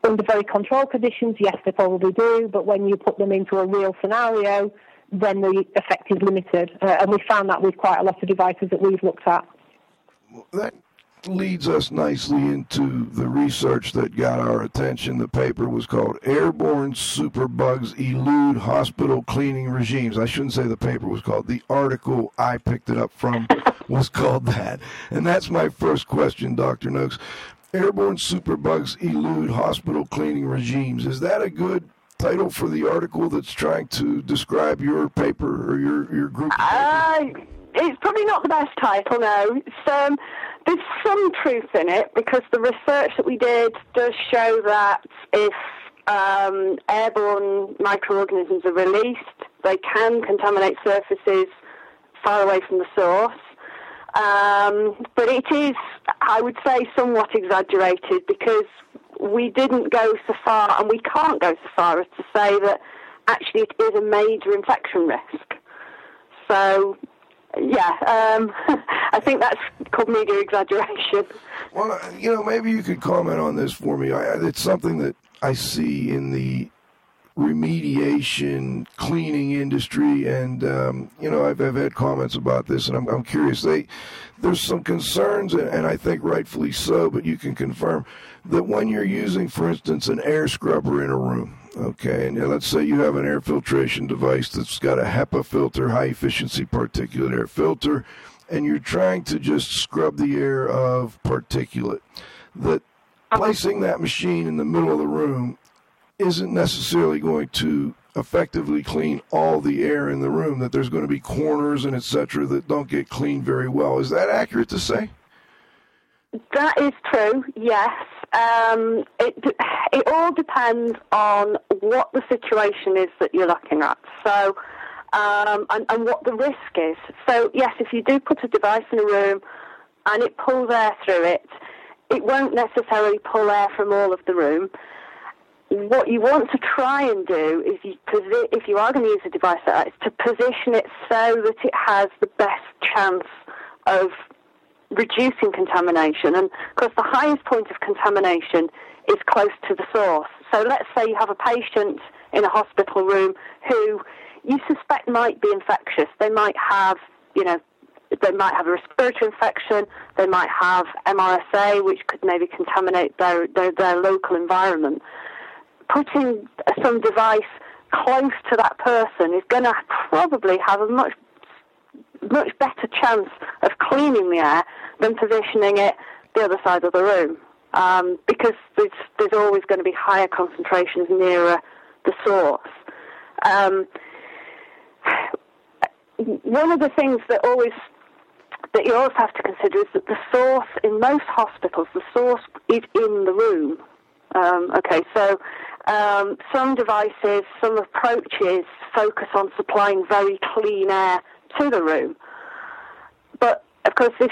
Speaker 7: under very controlled conditions, yes, they probably do, but when you put them into a real scenario, then the effect is limited. Uh, and we found that with quite a lot of devices that we've looked at.
Speaker 5: That leads us nicely into the research that got our attention. The paper was called Airborne Superbugs Elude Hospital Cleaning Regimes. I shouldn't say the paper was called. The article I picked it up from was called that. And that's my first question, Dr. Noakes. Airborne Superbugs Elude Hospital Cleaning Regimes. Is that a good title for the article that's trying to describe your paper or your, your group?
Speaker 10: Uh, it's probably not the best title, no. It's, um, there's some truth in it because the research that we did does show that if um, airborne microorganisms are released, they can contaminate surfaces far away from the source. Um, but it is, I would say, somewhat exaggerated because we didn't go so far, and we can't go so far as to say that actually it is a major infection risk. So, yeah, um, I think that's called media exaggeration.
Speaker 5: Well, uh, you know, maybe you could comment on this for me. I, it's something that I see in the remediation cleaning industry, and um, you know, I've, I've had comments about this, and I'm, I'm curious. They there's some concerns, and, and I think rightfully so, but you can confirm that when you're using, for instance, an air scrubber in a room. Okay, and let's say you have an air filtration device that's got a HEPA filter, high efficiency particulate air filter, and you're trying to just scrub the air of particulate. That placing that machine in the middle of the room isn't necessarily going to effectively clean all the air in the room, that there's going to be corners and etc. that don't get cleaned very well. Is that accurate to say?
Speaker 10: That is true, yes. Um, it, it all depends on what the situation is that you're looking at. So, um, and, and what the risk is. So, yes, if you do put a device in a room and it pulls air through it, it won't necessarily pull air from all of the room. What you want to try and do is, you if you are going to use a device like that, is to position it so that it has the best chance of reducing contamination. And of course, the highest point of contamination is close to the source. So let's say you have a patient in a hospital room who you suspect might be infectious. They might have, you know, they might have a respiratory infection. They might have MRSA, which could maybe contaminate their, their, their local environment. Putting some device close to that person is going to probably have a much much better chance of cleaning the air than positioning it the other side of the room. Um, because there's, there's always going to be higher concentrations nearer the source. Um, one of the things that always that you always have to consider is that the source in most hospitals, the source is in the room. Um, okay, so um, some devices, some approaches focus on supplying very clean air to the room. But of course, if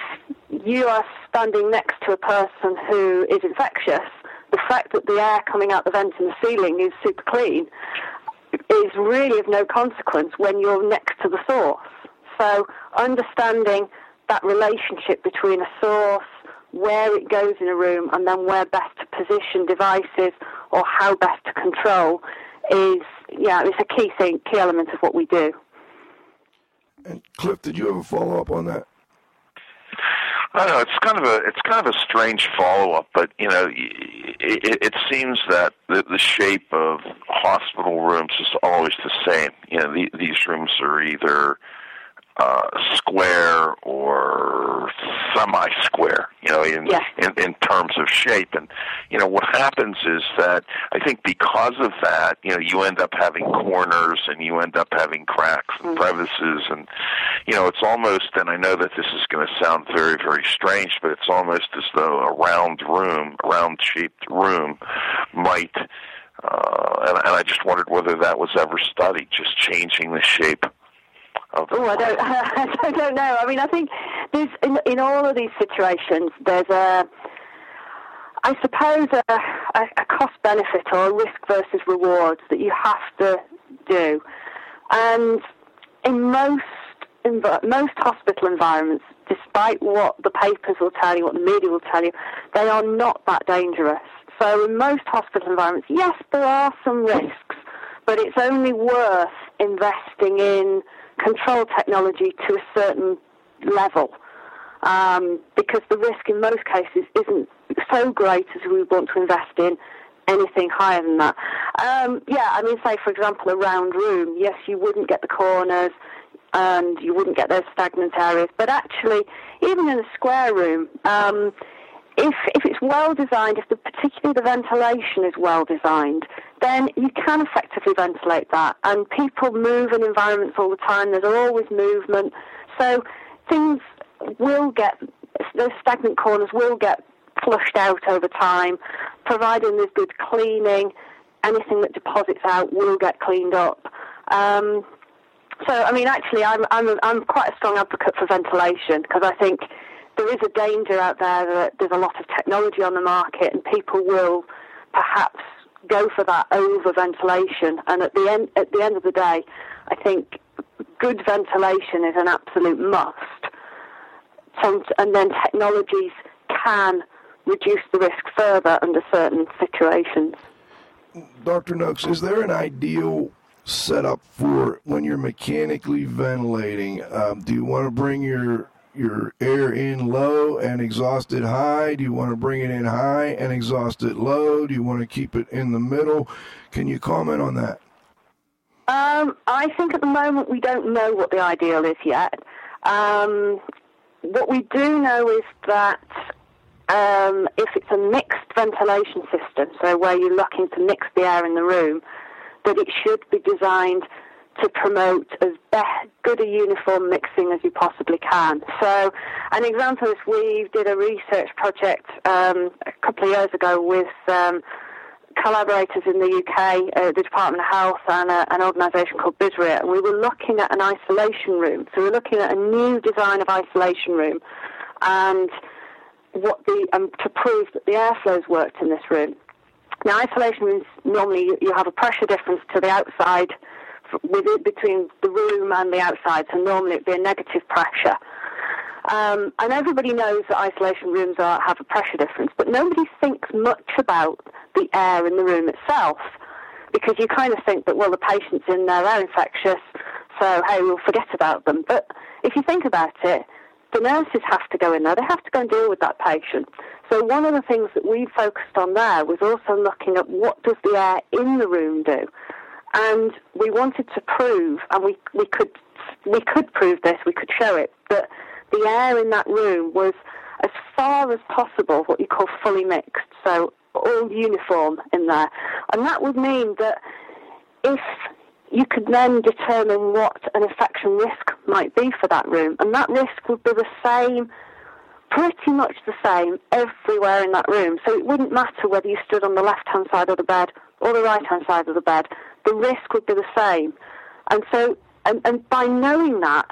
Speaker 10: you are standing next to a person who is infectious, the fact that the air coming out the vent in the ceiling is super clean is really of no consequence when you're next to the source. So understanding that relationship between a source, where it goes in a room, and then where best to position devices or how best to control is, yeah, it's a key thing, key element of what we do.
Speaker 5: And Cliff, did you ever follow up on that?
Speaker 6: I don't know. It's kind of a it's kind of a strange follow up, but you know, it, it seems that the, the shape of hospital rooms is always the same. You know, the, these rooms are either uh, square or semi-square, you know, in,
Speaker 10: yeah.
Speaker 6: in in terms of shape. And you know what happens is that I think because of that, you know, you end up having corners and you end up having cracks and
Speaker 10: Mm-hmm.
Speaker 6: crevices, and you know, it's almost. And I know that this is going to sound very very strange, but it's almost as though a round room, a round-shaped room, might. Uh, and, and I just wondered whether that was ever studied, just changing the shape Oh, of
Speaker 10: Oh, I don't, I don't know. I mean, I think there's in, in all of these situations, there's a, I suppose, a, a, cost benefit or a risk versus rewards that you have to do, and in most env- most hospital environments, despite what the papers will tell you, what the media will tell you, they are not that dangerous. So in most hospital environments, yes, there are some risks, but it's only worth investing in control technology to a certain level um, because the risk in most cases isn't so great as we want to invest in anything higher than that. Um, yeah, I mean, say for example, a round room. Yes, you wouldn't get the corners and you wouldn't get those stagnant areas, but actually, even in a square room. Um, if, if it's well designed, if the, particularly the ventilation is well designed, then you can effectively ventilate that. And people move in environments all the time. There's always movement. So things will get, those stagnant corners will get flushed out over time, providing there's good cleaning. Anything that deposits out will get cleaned up. Um, so, I mean, actually, I'm, I'm, I'm quite a strong advocate for ventilation because I think there is a danger out there that there's a lot of technology on the market and people will perhaps go for that over ventilation. And at the end, at the end of the day, I think good ventilation is an absolute must. And then technologies can reduce the risk further under certain situations.
Speaker 5: Dr. Noakes, is there an ideal setup for when you're mechanically ventilating? Um, do you want to bring your your air in low and exhaust it high? Do you want to bring it in high and exhaust it low? Do you want to keep it in the middle? Can you comment on that?
Speaker 10: Um, I think at the moment we don't know what the ideal is yet. Um, what we do know is that um, if it's a mixed ventilation system, so where you're looking to mix the air in the room, that it should be designed to promote as be- good a uniform mixing as you possibly can. So, an example is we did a research project um, a couple of years ago with um, collaborators in the UK, uh, the Department of Health, and uh, an organisation called BSRIA, and we were looking at an isolation room. So, we we're looking at a new design of isolation room, and what the um, to prove that the airflows worked in this room. Now, isolation rooms normally you have a pressure difference to the outside with it between the room and the outside, so normally it'd be a negative pressure. Um, and everybody knows that isolation rooms are, have a pressure difference, but nobody thinks much about the air in the room itself because you kind of think that, well, the patient's in there, they're infectious, so hey, we'll forget about them. But if you think about it, the nurses have to go in there, they have to go and deal with that patient. So one of the things that we focused on there was also looking at what does the air in the room do? And we wanted to prove, and we, we could we could prove this, we could show it, that the air in that room was as far as possible what you call fully mixed, so all uniform in there. And that would mean that if you could then determine what an infection risk might be for that room, and that risk would be the same, pretty much the same, everywhere in that room. So it wouldn't matter whether you stood on the left hand side of the bed or the right hand side of the bed, the risk would be the same. And so, and, and by knowing that,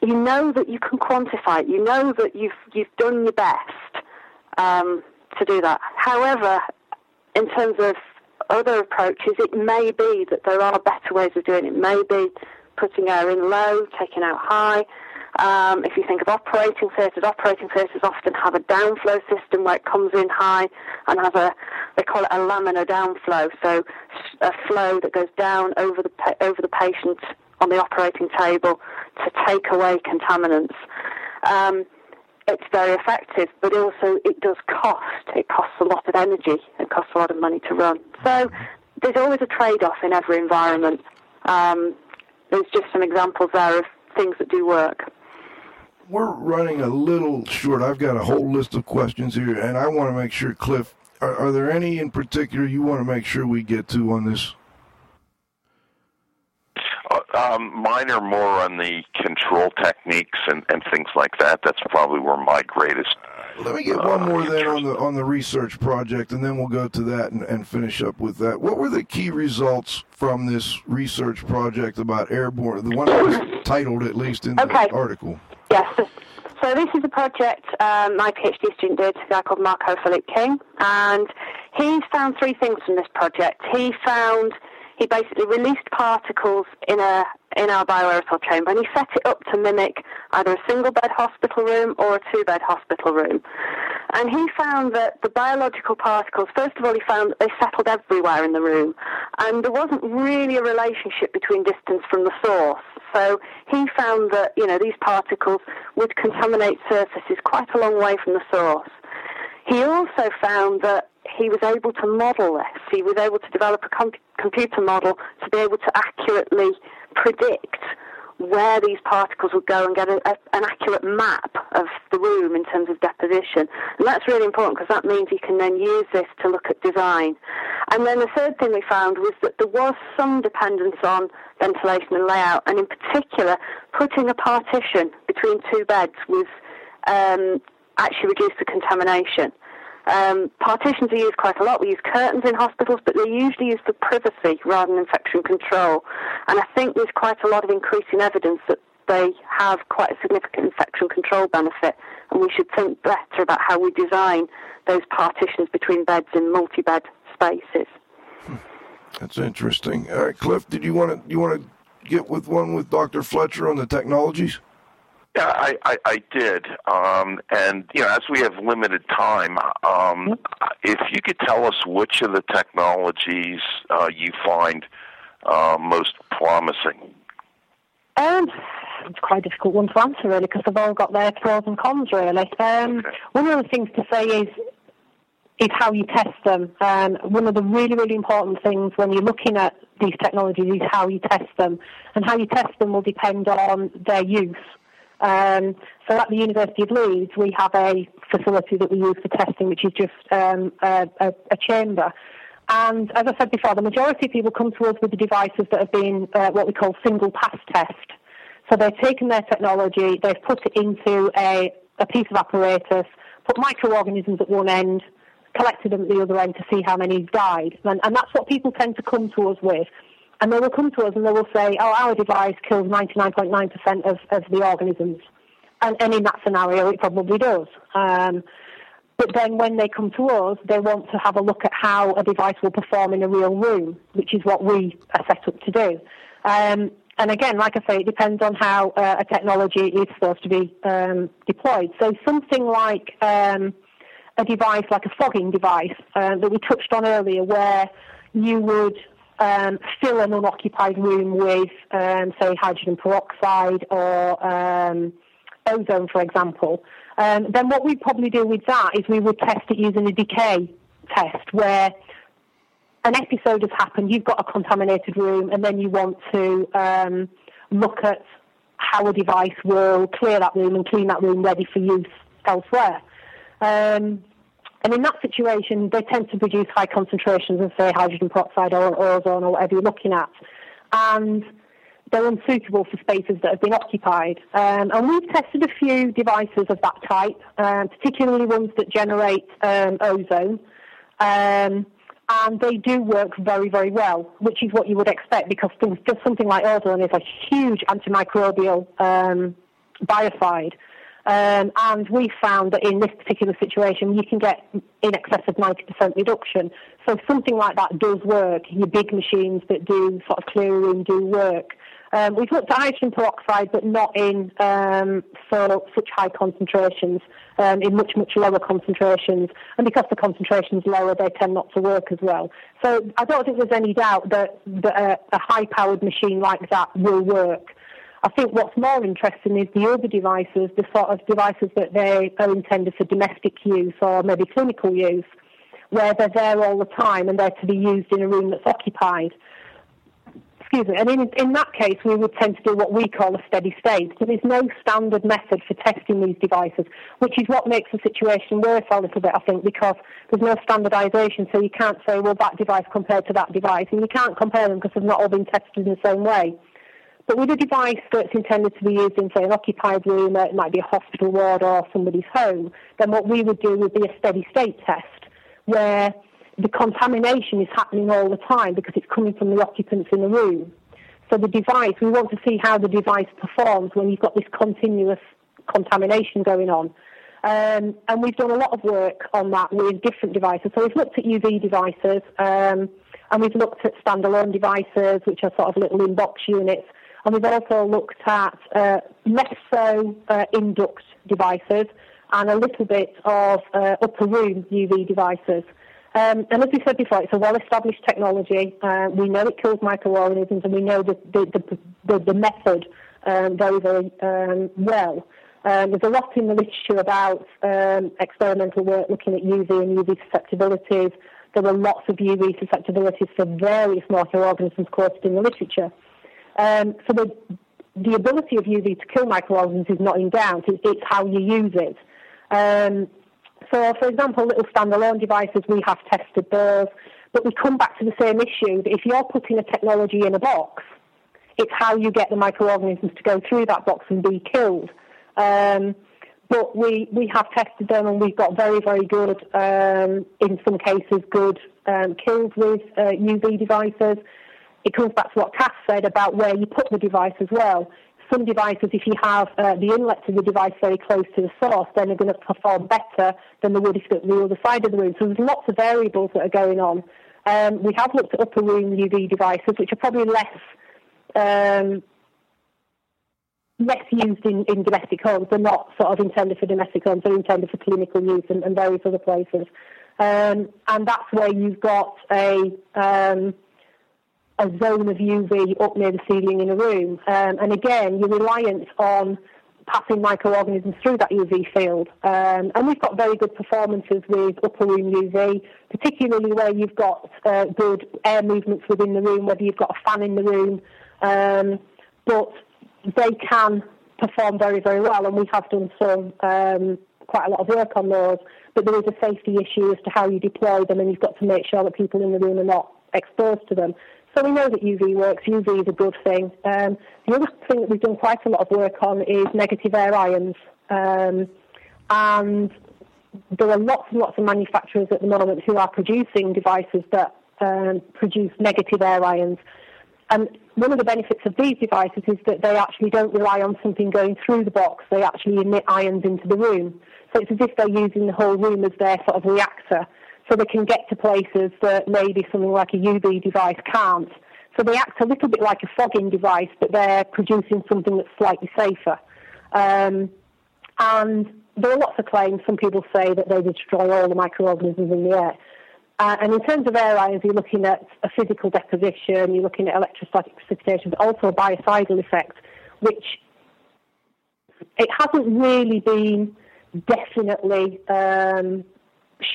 Speaker 10: you know that you can quantify it. You know that you've you've done your best um, to do that. However, in terms of other approaches, it may be that there are better ways of doing it. It may be putting air in low, taking out high. Um, if you think of operating theatres, operating theatres often have a downflow system where it comes in high and has a, they call it a laminar downflow, so a flow that goes down over the over the patient on the operating table to take away contaminants. Um, it's very effective, but also it does cost. It costs a lot of energy. It costs a lot of money to run. So there's always a trade-off in every environment. Um, there's just some examples there of things that do work.
Speaker 5: We're running a little short. I've got a whole list of questions here, and I want to make sure, Cliff, are, are there any in particular you want to make sure we get to on this?
Speaker 6: Uh, um, mine are more on the control techniques and, and things like that. That's probably where my greatest
Speaker 5: Let me get one more then on the on the research project, and then we'll go to that and, and finish up with that. What were the key results from this research project about airborne? The one that was titled, at least in
Speaker 10: Okay.
Speaker 5: the article.
Speaker 10: Yes. So this is a project um, my PhD student did, a guy called Marco-Felipe King, and he found three things from this project. He found he basically released particles in a in our bioaerosol chamber, and he set it up to mimic either a single bed hospital room or a two bed hospital room. And he found that the biological particles, first of all, he found that they settled everywhere in the room, and there wasn't really a relationship between distance from the source. So he found that you know these particles would contaminate surfaces quite a long way from the source. He also found that he was able to model this. He was able to develop a com- computer model to be able to accurately predict where these particles would go and get a, a, an accurate map of the room in terms of deposition. And that's really important because that means you can then use this to look at design. And then the third thing we found was that there was some dependence on ventilation and layout, and in particular, putting a partition between two beds was um, actually reduce the contamination. Um, partitions are used quite a lot. We use curtains in hospitals, but they're usually used for privacy rather than infection control. And I think there's quite a lot of increasing evidence that they have quite a significant infection control benefit, and we should think better about how we design those partitions between beds in multi-bed spaces.
Speaker 5: That's interesting. All right, Cliff, did you want to you want to get with one with Dr. Fletcher on the technologies?
Speaker 6: Yeah, I, I, I did. Um, and, you know, as we have limited time, um, if you could tell us which of the technologies uh, you find uh, most promising.
Speaker 7: Um, it's quite a difficult one to answer really because they've all got their pros and cons really. Um, One of the things to say is is how you test them. Um, one of the really really important things when you're looking at these technologies is how you test them, and how you test them will depend on their use. Um, so at the University of Leeds, we have a facility that we use for testing, which is just um, a, a, a chamber. And as I said before, the majority of people come to us with the devices that have been uh, what we call single pass test. So they've taken their technology, they've put it into a, a piece of apparatus, put microorganisms at one end, collected them at the other end to see how many died. And, and that's what people tend to come to us with. And they will come to us and they will say, oh, our device kills 99.9% of, of the organisms. And, and in that scenario, it probably does. Um, but then when they come to us, they want to have a look at how a device will perform in a real room, which is what we are set up to do. Um, and again, like I say, it depends on how uh, a technology is supposed to be um, deployed. So something like um, a device like a fogging device uh, that we touched on earlier, where you would um, fill an unoccupied room with, um, say, hydrogen peroxide or um, ozone, for example, um, then what we'd probably do with that is we would test it using a decay test where an episode has happened, you've got a contaminated room, and then you want to um, look at how a device will clear that room and clean that room ready for use elsewhere. Um, and in that situation, they tend to produce high concentrations of, say, hydrogen peroxide or ozone or whatever you're looking at. And they're unsuitable for spaces that have been occupied. Um, and we've tested a few devices of that type, um, particularly ones that generate um, ozone. Um, and they do work very, very well, which is what you would expect because just something like ozone is a huge antimicrobial um, biocide. Um, and we found that in this particular situation, you can get in excess of 90% reduction. So something like that does work. Your big machines that do sort of clear room do work. Um, we've looked at hydrogen peroxide, but not in um, so, such high concentrations, um, in much, much lower concentrations. And because the concentration's lower, they tend not to work as well. So I don't think there's any doubt that, that a high-powered machine like that will work. I think what's more interesting is the other devices, the sort of devices that they are intended for domestic use or maybe clinical use, where they're there all the time and they're to be used in a room that's occupied. Excuse me. And in, in that case, we would tend to do what we call a steady state. There is no standard method for testing these devices, which is what makes the situation worse a little bit, I think, because there's no standardization. So you can't say, well, that device compared to that device. And you can't compare them because they've not all been tested in the same way. But with a device that's intended to be used in, say, an occupied room, uh, it might be a hospital ward or somebody's home, then what we would do would be a steady state test where the contamination is happening all the time because it's coming from the occupants in the room. So the device, we want to see how the device performs when you've got this continuous contamination going on. Um, and we've done a lot of work on that with different devices. So we've looked at UV devices, um, and we've looked at standalone devices, which are sort of little in-box units, and we've also looked at uh, meso uh, induct devices and a little bit of uh, upper room UV devices. Um, and as we said before, it's a well-established technology. Uh, we know it kills microorganisms, and we know the the, the, the, the method um, very, very um, well. Um, there's a lot in the literature about um, experimental work looking at UV and UV susceptibilities. There are lots of UV susceptibilities for various microorganisms quoted in the literature. Um, so the, the ability of UV to kill microorganisms is not in doubt. It's, it's how you use it. Um, so, for example, little standalone devices, we have tested those, but we come back to the same issue that if you're putting a technology in a box, it's how you get the microorganisms to go through that box and be killed. Um, but we, we have tested them and we've got very, very good, um, in some cases, good um, kills with uh, UV devices. It comes back to what Kath said about where you put the device as well. Some devices, if you have uh, the inlet to the device very close to the source, then they're going to perform better than they would if they're the other side of the room. So there's lots of variables that are going on. Um, we have looked at upper room UV devices, which are probably less um, less used in, in domestic homes. They're not sort of intended for domestic homes. They're intended for clinical use and, and various other places. Um, and that's where you've got a um, a zone of UV up near the ceiling in a room. Um, and again, you're reliant on passing microorganisms through that UV field. Um, and we've got very good performances with upper room UV, particularly where you've got uh, good air movements within the room, whether you've got a fan in the room. Um, but they can perform very, very well, and we have done some um, quite a lot of work on those. But there is a safety issue as to how you deploy them, and you've got to make sure that people in the room are not exposed to them. So we know that UV works. UV is a good thing. Um, the other thing that we've done quite a lot of work on is negative air ions. Um, and there are lots and lots of manufacturers at the moment who are producing devices that um, produce negative air ions. And one of the benefits of these devices is that they actually don't rely on something going through the box. They actually emit ions into the room. So it's as if they're using the whole room as their sort of reactor. So they can get to places that maybe something like a UV device can't. So they act a little bit like a fogging device, but they're producing something that's slightly safer. Um, and there are lots of claims. Some people say that they destroy all the microorganisms in the air. Uh, and in terms of air ions, you're looking at a physical deposition, you're looking at electrostatic precipitation, but also a biocidal effect, which it hasn't really been definitely um,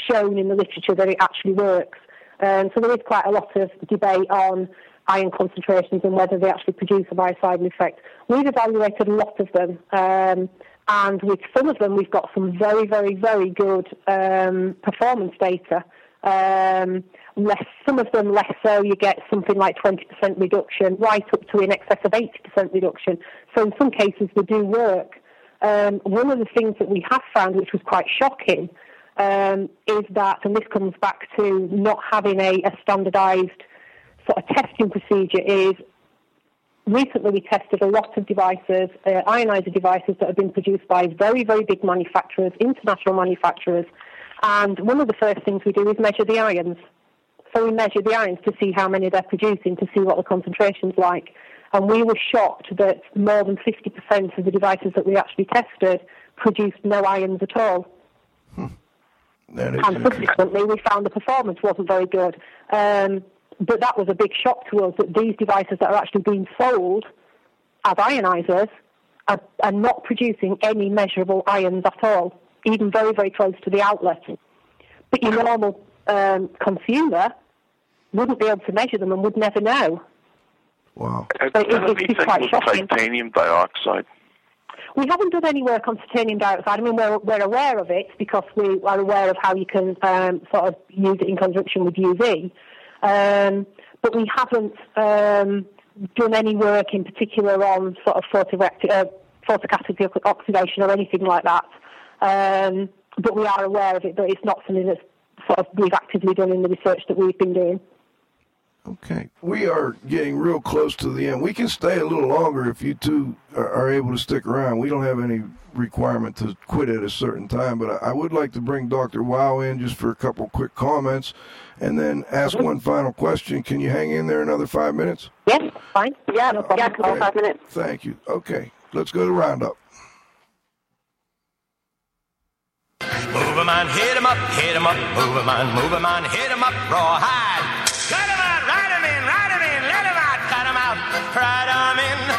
Speaker 7: shown in the literature that it actually works. Um, so there is quite a lot of debate on ion concentrations and whether they actually produce a biocidal effect. We've evaluated a lot of them, um, and with some of them, we've got some very, very, very good um, performance data. Um, less, some of them less so. You get something like 20% reduction, right up to in excess of 80% reduction. So in some cases, they do work. Um, one of the things that we have found, which was quite shocking, um, is that, and this comes back to not having a, a standardised sort of testing procedure, is recently we tested a lot of devices, uh, ionizer devices that have been produced by very, very big manufacturers, international manufacturers, and one of the first things we do is measure the ions. So we measure the ions to see how many they're producing, to see what the concentration's like. And we were shocked that more than 50% of the devices that we actually tested produced no ions at all.
Speaker 5: Hmm.
Speaker 7: And subsequently, we found the performance wasn't very good. Um, but that was a big shock to us that these devices that are actually being sold as ionizers are, are not producing any measurable ions at all even very, very close to the outlet. But your normal um, consumer wouldn't be able to measure them and would never know.
Speaker 5: Wow.
Speaker 7: So it, it, it's quite shocking.
Speaker 6: titanium dioxide?
Speaker 7: We haven't done any work on titanium dioxide. I mean, we're, we're aware of it because we are aware of how you can um, sort of use it in conjunction with UV. Um, but we haven't um, done any work in particular on sort of photocatalytic uh, oxidation or anything like that. Um, but we are aware of it, but it's not something that's sort of we've actively done in the research that we've been doing.
Speaker 5: Okay. We are getting real close to the end. We can stay a little longer if you two are, are able to stick around. We don't have any requirement to quit at a certain time, but I, I would like to bring Dr. Wow in just for a couple quick comments and then ask mm-hmm. one final question. Can you hang in there another five minutes?
Speaker 7: Yes, fine.
Speaker 10: Yeah,
Speaker 7: No
Speaker 10: yeah, couple five minutes.
Speaker 5: Thank you. Okay. Let's go to Roundup.
Speaker 11: Move 'em on, hit 'em up, hit 'em up, move 'em on, move 'em on, hit 'em up, rawhide. Cut ride 'em in,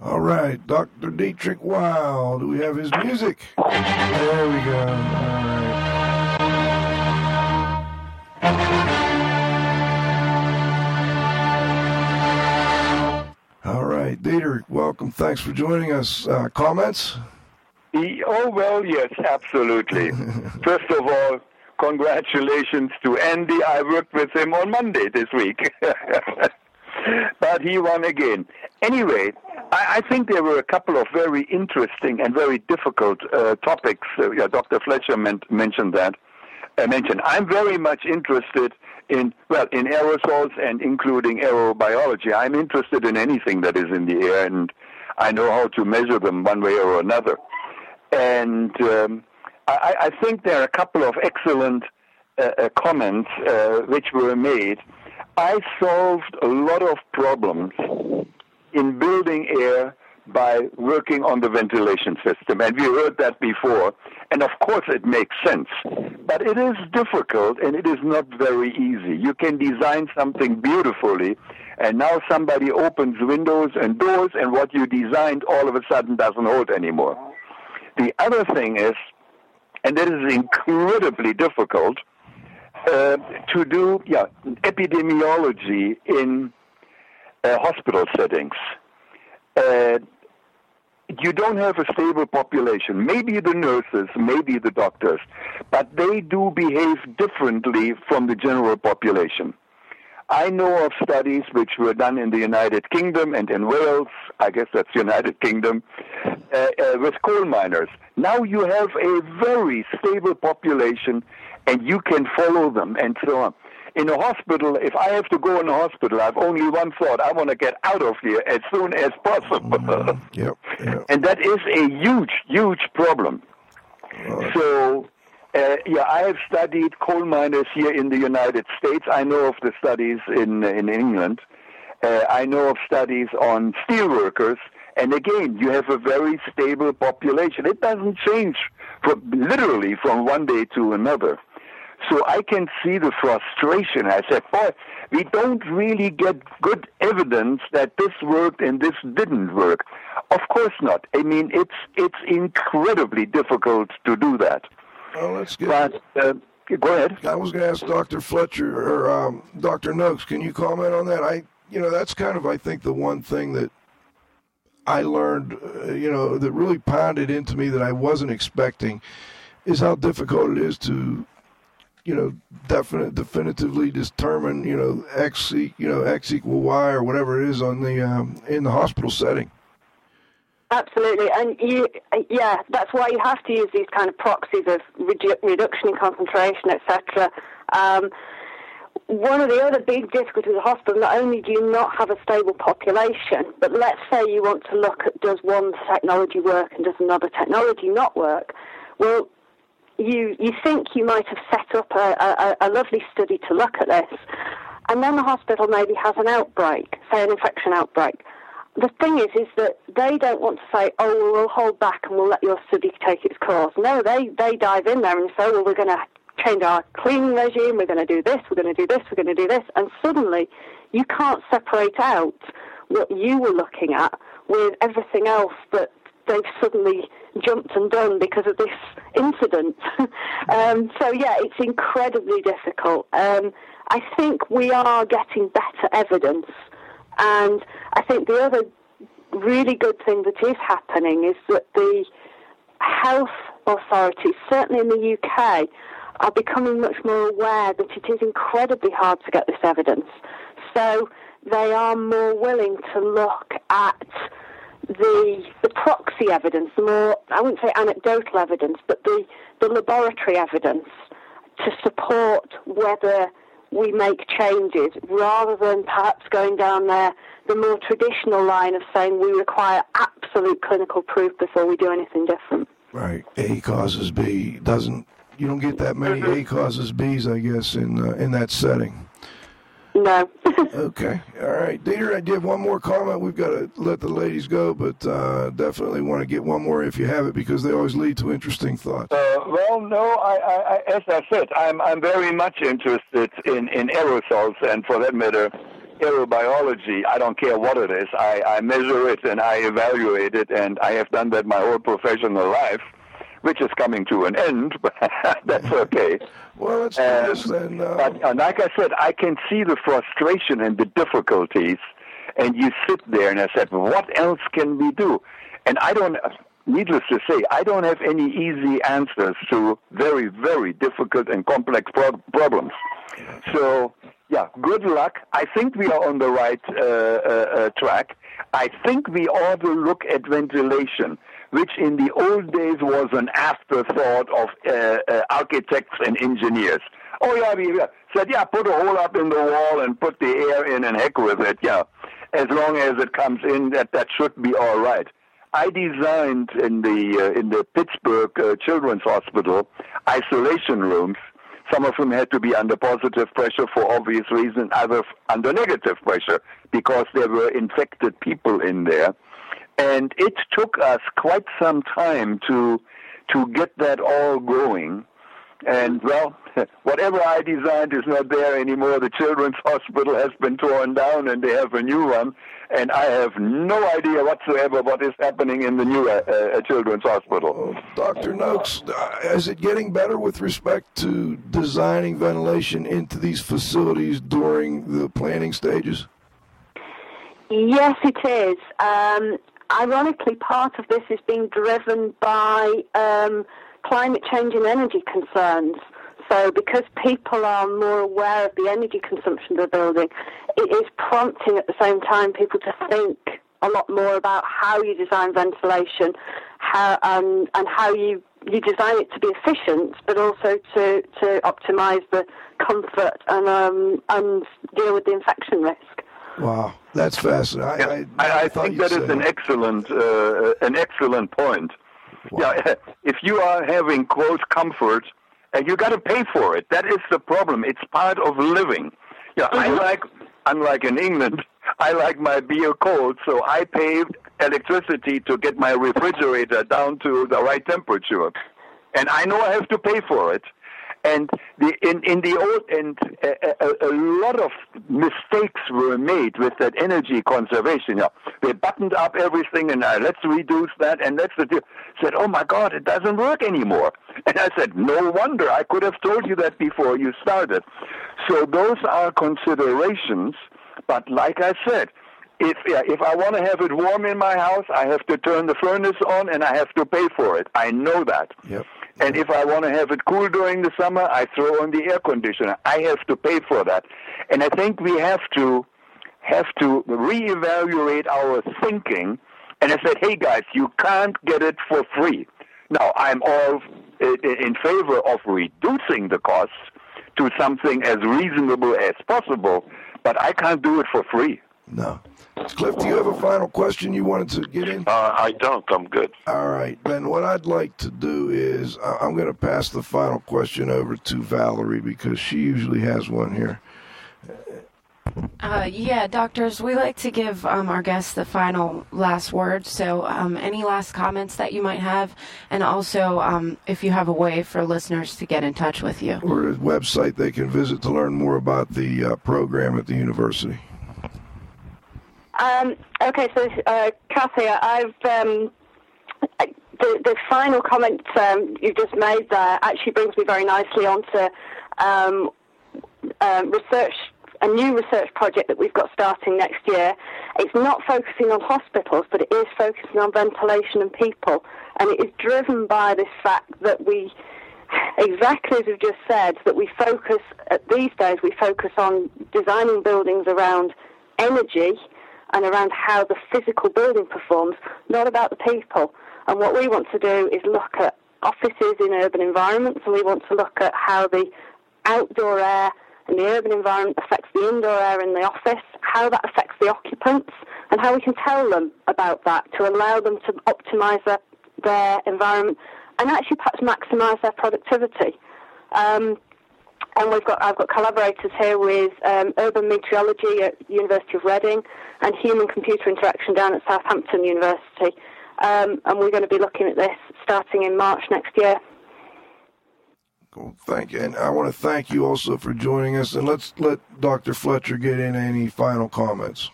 Speaker 5: All right. Dr. Dietrich Weil. Do we have his music? There we go. All right. Dietrich, welcome. Thanks for joining us. Uh, comments?
Speaker 12: Oh, well, yes, absolutely. First of all, congratulations to Andy. I worked with him on Monday this week. but he won again. Anyway, I, I think there were a couple of very interesting and very difficult uh, topics. Uh, yeah, Dr. Fletcher meant, mentioned that. Mentioned. I'm very much interested in well in aerosols and including aerobiology. I'm interested in anything that is in the air, and I know how to measure them one way or another. And um, I, I think there are a couple of excellent uh, uh, comments uh, which were made. I solved a lot of problems in building air by working on the ventilation system. And we heard that before. And of course, it makes sense. But it is difficult and it is not very easy. You can design something beautifully, and now somebody opens windows and doors, and what you designed all of a sudden doesn't hold anymore. The other thing is, and that is incredibly difficult, uh, to do yeah, epidemiology in uh, hospital settings. Uh, you don't have a stable population. Maybe the nurses, maybe the doctors, but they do behave differently from the general population. I know of studies which were done in the United Kingdom and in Wales, I guess that's the United Kingdom, uh, uh, with coal miners. Now you have a very stable population and you can follow them and so on. In a hospital, if I have to go in a hospital, I've only one thought. I want to get out of here as soon as possible.
Speaker 5: Yep. yep.
Speaker 12: And that is a huge, huge problem. So, uh, yeah, I have studied coal miners here in the United States. I know of the studies in in England. Uh, I know of studies on steel workers. And again, you have a very stable population. It doesn't change from, literally from one day to another. So I can see the frustration. I said, boy, we don't really get good evidence that this worked and this didn't work. Of course not. I mean, it's it's incredibly difficult to do that.
Speaker 5: Well, let's get.
Speaker 12: But uh, go ahead.
Speaker 5: I was going to ask Dr. Fletcher or um, Dr. Noakes. Can you comment on that? I, you know, that's kind of I think the one thing that I learned, uh, you know, that really pounded into me that I wasn't expecting is how difficult it is to, you know, definite definitively determine, you know, x you know x equal y or whatever it is on the um, in the hospital setting.
Speaker 10: Absolutely, and you, yeah, that's why you have to use these kind of proxies of redu- reduction in concentration, etc. Um, one of the other big difficulties of the hospital, not only do you not have a stable population, but let's say you want to look at does one technology work and does another technology not work. Well, you you think you might have set up a, a, a lovely study to look at this, and then the hospital maybe has an outbreak, say an infection outbreak. The thing is, is that they don't want to say, "Oh, well, we'll hold back and we'll let your study take its course." No, they they dive in there and say, "Well, we're going to change our cleaning regime. We're going to do this. We're going to do this. We're going to do this," and suddenly you can't separate out what you were looking at with everything else that they've suddenly jumped and done because of this incident. um, so yeah, it's incredibly difficult. Um, I think we are getting better evidence, and I think the other really good thing that is happening is that the health authorities, certainly in the UK, are becoming much more aware that it is incredibly hard to get this evidence. So they are more willing to look at the the proxy evidence, the more I wouldn't say anecdotal evidence, but the, the laboratory evidence to support whether we make changes rather than perhaps going down there the more traditional line of saying we require absolute clinical proof before we do anything different.
Speaker 5: Right. A causes B doesn't. You don't get that many A causes B's, I guess, in uh, in that setting.
Speaker 10: No.
Speaker 5: okay. All right, Dieter. I did one more comment. We've got to let the ladies go, but uh, definitely want to get one more if you have it because they always lead to interesting thoughts.
Speaker 12: Uh, well, no, I, I, I, as I said, I'm, I'm very much interested in, in aerosols and, for that matter, aerobiology. I don't care what it is. I, I measure it and I evaluate it, and I have done that my whole professional life, which is coming to an end, but that's okay.
Speaker 5: Well, let's
Speaker 12: And-
Speaker 5: do this then. Uh,
Speaker 12: But uh, like I said, I can see the frustration and the difficulties, and you sit there and I said, what else can we do? And I don't, needless to say, I don't have any easy answers to very, very difficult and complex pro- problems. So, yeah, good luck. I think we are on the right uh, uh, uh, track. I think we ought to look at ventilation, which in the old days was an afterthought of uh, uh, architects and engineers. Oh yeah, we said yeah, put a hole up in the wall and put the air in and heck with it. Yeah, as long as it comes in, that that should be all right. I designed in the uh, in the Pittsburgh uh, Children's Hospital isolation rooms. Some of them had to be under positive pressure for obvious reasons, others under negative pressure because there were infected people in there. And it took us quite some time to to get that all going. And well, whatever I designed is not there anymore. The children's hospital has been torn down, and they have a new one. And I have no idea whatsoever what is happening in the new uh, uh, children's hospital.
Speaker 5: Dr. Noakes, uh, is it getting better with respect to designing ventilation into these facilities during the planning stages?
Speaker 10: Yes, it is. Um, ironically, part of this is being driven by um, climate change and energy concerns. So, because people are more aware of the energy consumption of the building, it is prompting at the same time people to think a lot more about how you design ventilation, how um, and how you you design it to be efficient, but also to to optimise the comfort and um, and deal with the infection risk.
Speaker 5: Wow, that's fascinating. I,
Speaker 12: I, I
Speaker 5: thought
Speaker 12: think that is an
Speaker 5: it.
Speaker 12: excellent uh, an excellent point. Yeah, if you are having quote comfort, and you got to pay for it. That is the problem. It's part of living. Yeah, I like unlike in England, I like my beer cold, so I pay electricity to get my refrigerator down to the right temperature, and I know I have to pay for it. And the, in, in the old, and a, a, a lot of mistakes were made with that energy conservation. Yeah, they buttoned up everything, and uh, let's reduce that, and let's reduce. Said, oh my God, it doesn't work anymore. And I said, no wonder. I could have told you that before you started. So those are considerations. But like I said, if yeah, if I want to have it warm in my house, I have to turn the furnace on, and I have to pay for it. I know that.
Speaker 5: Yep.
Speaker 12: And if I want to have it cool during the summer, I throw on the air conditioner. I have to pay for that. And I think we have to have to reevaluate our thinking. And I said, hey guys, you can't get it for free. Now, I'm all in favor of reducing the costs to something as reasonable as possible, but I can't do it for free.
Speaker 5: No. Cliff, do you have a final question you wanted to get in?
Speaker 6: Uh, I don't. I'm good.
Speaker 5: All right. Then what I'd like to do is I- I'm going to pass the final question over to Valerie because she usually has one here.
Speaker 13: Uh, yeah, doctors, we like to give um, our guests the final last word. So, um, any last comments that you might have, and also um, if you have a way for listeners to get in touch with you.
Speaker 5: Or a website they can visit to learn more about the uh, program at the university.
Speaker 10: Um, okay, so uh, Kathy, I've um, the, the final comment um, you just made there actually brings me very nicely onto um, um, research, a new research project that we've got starting next year. It's not focusing on hospitals, but it is focusing on ventilation and people, and it is driven by this fact that we, exactly as we've just said, that we focus these days we focus on designing buildings around energy and around how the physical building performs, not about the people. And what we want to do is look at offices in urban environments, and we want to look at how the outdoor air in the urban environment affects the indoor air in the office, how that affects the occupants, and how we can tell them about that to allow them to optimise their, their environment and actually perhaps maximise their productivity. Um, and we've got I've got collaborators here with um, urban meteorology at University of Reading and human computer interaction down at Southampton University. Um, and we're going to be looking at this starting in March next year.
Speaker 5: Thank you. And I want to thank you also for joining us. And let's let Dr. Fletcher get in any final comments.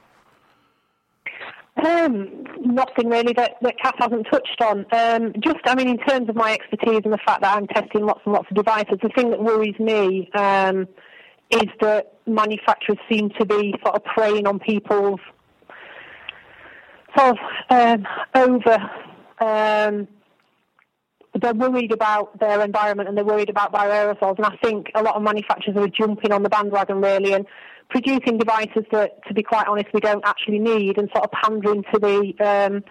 Speaker 7: Um, nothing really that, that Kath hasn't touched on. Um, just, I mean, in terms of my expertise and the fact that I'm testing lots and lots of devices, the thing that worries me um, is that manufacturers seem to be sort of preying on people's sort of um, over. Um, they're worried about their environment and they're worried about bioaerosols, and I think a lot of manufacturers are jumping on the bandwagon really and producing devices that, to be quite honest, we don't actually need, and sort of pandering to the um,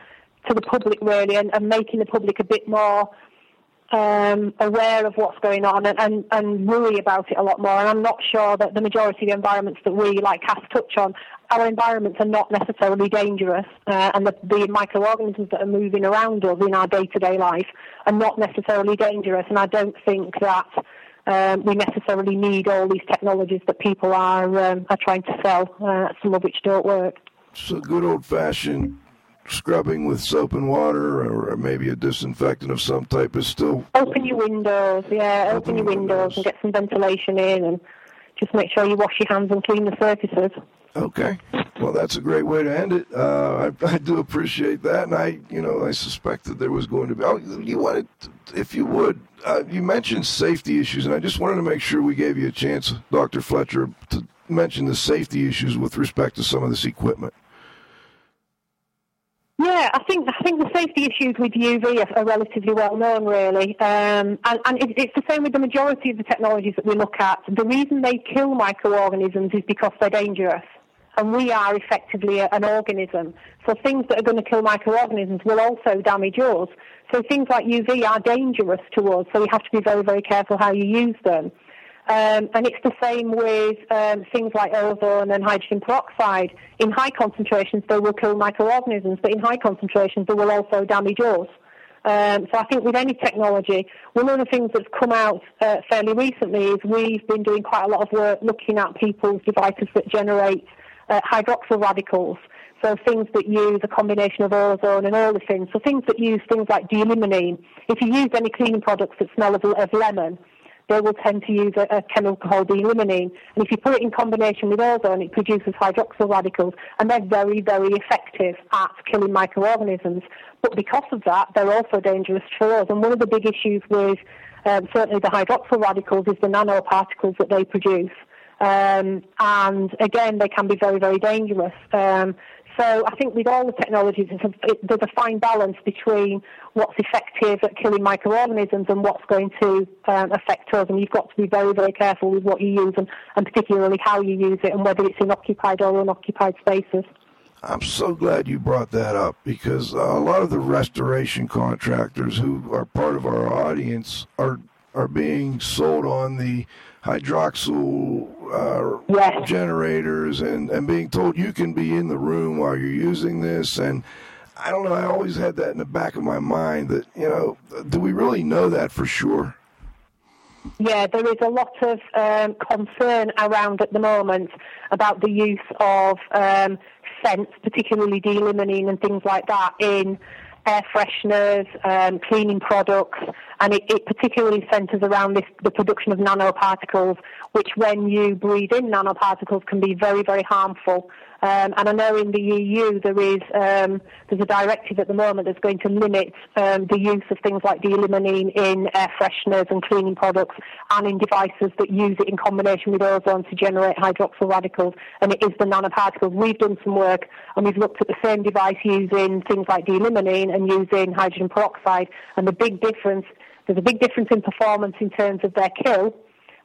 Speaker 7: to the public really, and, and making the public a bit more um, aware of what's going on and, and, and worry about it a lot more. And I'm not sure that the majority of the environments that we, like Kath, touch on, our environments are not necessarily dangerous, uh, and the, the microorganisms that are moving around us in our day-to-day life are not necessarily dangerous. And I don't think that um, we necessarily need all these technologies that people are um, are trying to sell, uh, some of which don't work.
Speaker 5: So good old-fashioned scrubbing with soap and water, or maybe a disinfectant of some type, is still
Speaker 7: Open your windows, yeah, open, your windows and get some ventilation in, and just make sure you wash your hands and clean the surfaces.
Speaker 5: Okay. Well, that's a great way to end it. Uh, I, I do appreciate that, and I, you know, I suspected there was going to be. Oh, you wanted, to, if you would, uh, you mentioned safety issues, and I just wanted to make sure we gave you a chance, Dr. Fletcher, to mention the safety issues with respect to some of this equipment.
Speaker 7: Yeah, I think I think the safety issues with UV are, are relatively well known, really, um, and, and it, it's the same with the majority of the technologies that we look at. The reason they kill microorganisms is because they're dangerous, and we are effectively an organism. So things that are going to kill microorganisms will also damage us. So things like UV are dangerous to us. So we have to be very very careful how you use them. Um, and it's the same with um, things like ozone and hydrogen peroxide. In high concentrations, they will kill microorganisms, but in high concentrations, they will also damage us. Um, so I think with any technology, one of the things that's come out uh, fairly recently is we've been doing quite a lot of work looking at people's devices that generate uh, hydroxyl radicals. So things that use a combination of ozone and olefins. So things that use things like d-limonene. If you use any cleaning products that smell of, of lemon, they will tend to use a, a chemical called d-limonene. And if you put it in combination with ozone, it produces hydroxyl radicals, and they're very, very effective at killing microorganisms. But because of that, they're also dangerous for us. And one of the big issues with um, certainly the hydroxyl radicals is the nanoparticles that they produce. Um, and again, they can be very, very dangerous. Um, so I think with all the technologies, there's a fine balance between what's effective at killing microorganisms and what's going to um, affect us. And you've got to be very, very careful with what you use and, and particularly how you use it and whether it's in occupied or unoccupied spaces.
Speaker 5: I'm so glad you brought that up because uh, a lot of the restoration contractors who are part of our audience are are being sold on the hydroxyl uh,
Speaker 7: yes.
Speaker 5: generators and, and being told you can be in the room while you're using this. And I don't know, I always had that in the back of my mind that, you know, do we really know that for sure?
Speaker 7: Yeah, there is a lot of um, concern around at the moment about the use of um, scents, particularly d-limonene and things like that, in air fresheners, um, cleaning products, and it, it particularly centres around this, the production of nanoparticles, which when you breathe in nanoparticles can be very, very harmful. Um, and I know in the EU there is um, there's a directive at the moment that's going to limit um, the use of things like d-limonene in air fresheners and cleaning products and in devices that use it in combination with ozone to generate hydroxyl radicals. And it is the nanoparticles. We've done some work and we've looked at the same device using things like d-limonene and using hydrogen peroxide. And the big difference, there's a big difference in performance in terms of their kill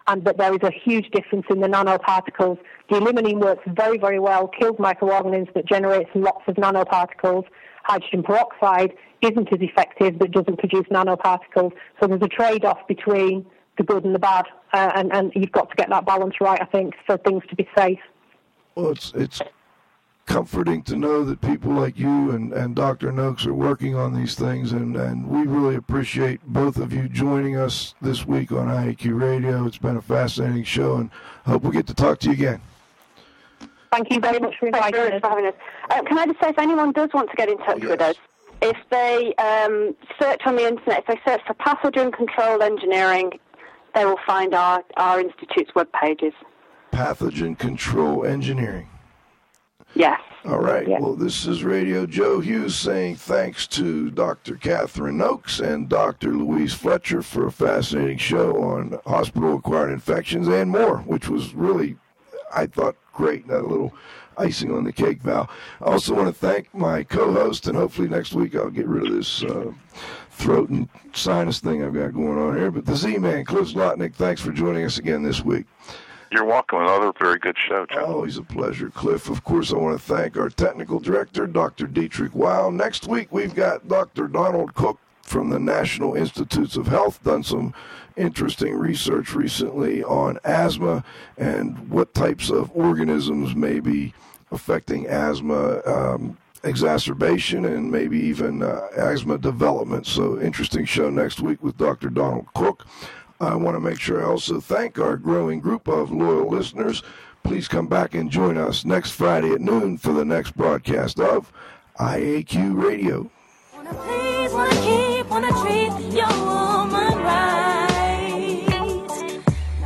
Speaker 7: and that there is a huge difference in the nanoparticles. D-limonene works very, very well, kills microorganisms, but generates lots of nanoparticles. Hydrogen peroxide isn't as effective, but doesn't produce nanoparticles. So there's a trade-off between the good and the bad, uh, and, and you've got to get that balance right, I think, for things to be safe.
Speaker 5: Well, it's it's comforting to know that people like you and, and Dr. Noakes are working on these things, and, and we really appreciate both of you joining us this week on IAQ Radio. It's been a fascinating show, and I hope we get to talk to you again.
Speaker 7: Thank you very much for inviting
Speaker 10: Thank
Speaker 7: us.
Speaker 10: for having us. Uh, can I just say, if anyone does want to get in touch with us, if they um, search on the internet, if they search for pathogen control engineering, they will find our, our institute's web pages.
Speaker 5: Pathogen Control Engineering.
Speaker 10: Yes.
Speaker 5: All right. Well, this is Radio Joe Hughes saying thanks to Dr. Catherine Noakes and Dr. Louise Fletcher for a fascinating show on hospital acquired infections and more, which was really, I thought, great. That little icing on the cake, Val. I also want to thank my co host, and hopefully next week I'll get rid of this. Uh, Throat and sinus thing I've got going on here. But the Z Man, Cliff Zlotnik, thanks for joining us again this week.
Speaker 6: You're welcome. Another very good show, Joe.
Speaker 5: Always a pleasure, Cliff. Of course, I want to thank our technical director, Dr. Dietrich Weil. Next week, we've got Dr. Donald Cook from the National Institutes of Health, done some interesting research recently on asthma and what types of organisms may be affecting asthma. Um, exacerbation and maybe even uh, asthma development. So, interesting show next week with Dr. Donald Cook. I want to make sure I also thank our growing group of loyal listeners. Please come back and join us next Friday at noon for the next broadcast of IAQ Radio.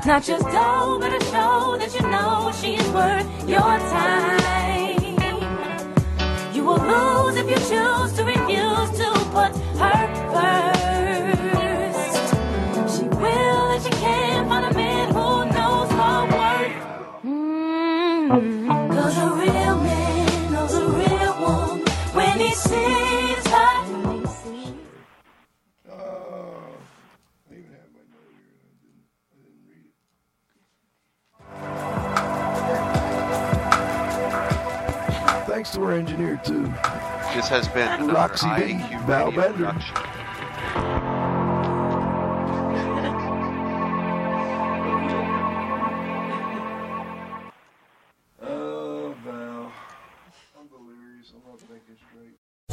Speaker 14: Not just dough, but a show that you know she's worth your time. You will lose if you choose to refuse to put her A real man knows a real woman when he sees her.
Speaker 5: Thanks to our engineer, too.
Speaker 3: This has been
Speaker 5: Roxy B.
Speaker 3: IAQ
Speaker 5: Val
Speaker 3: Radio
Speaker 5: Bender.
Speaker 3: production.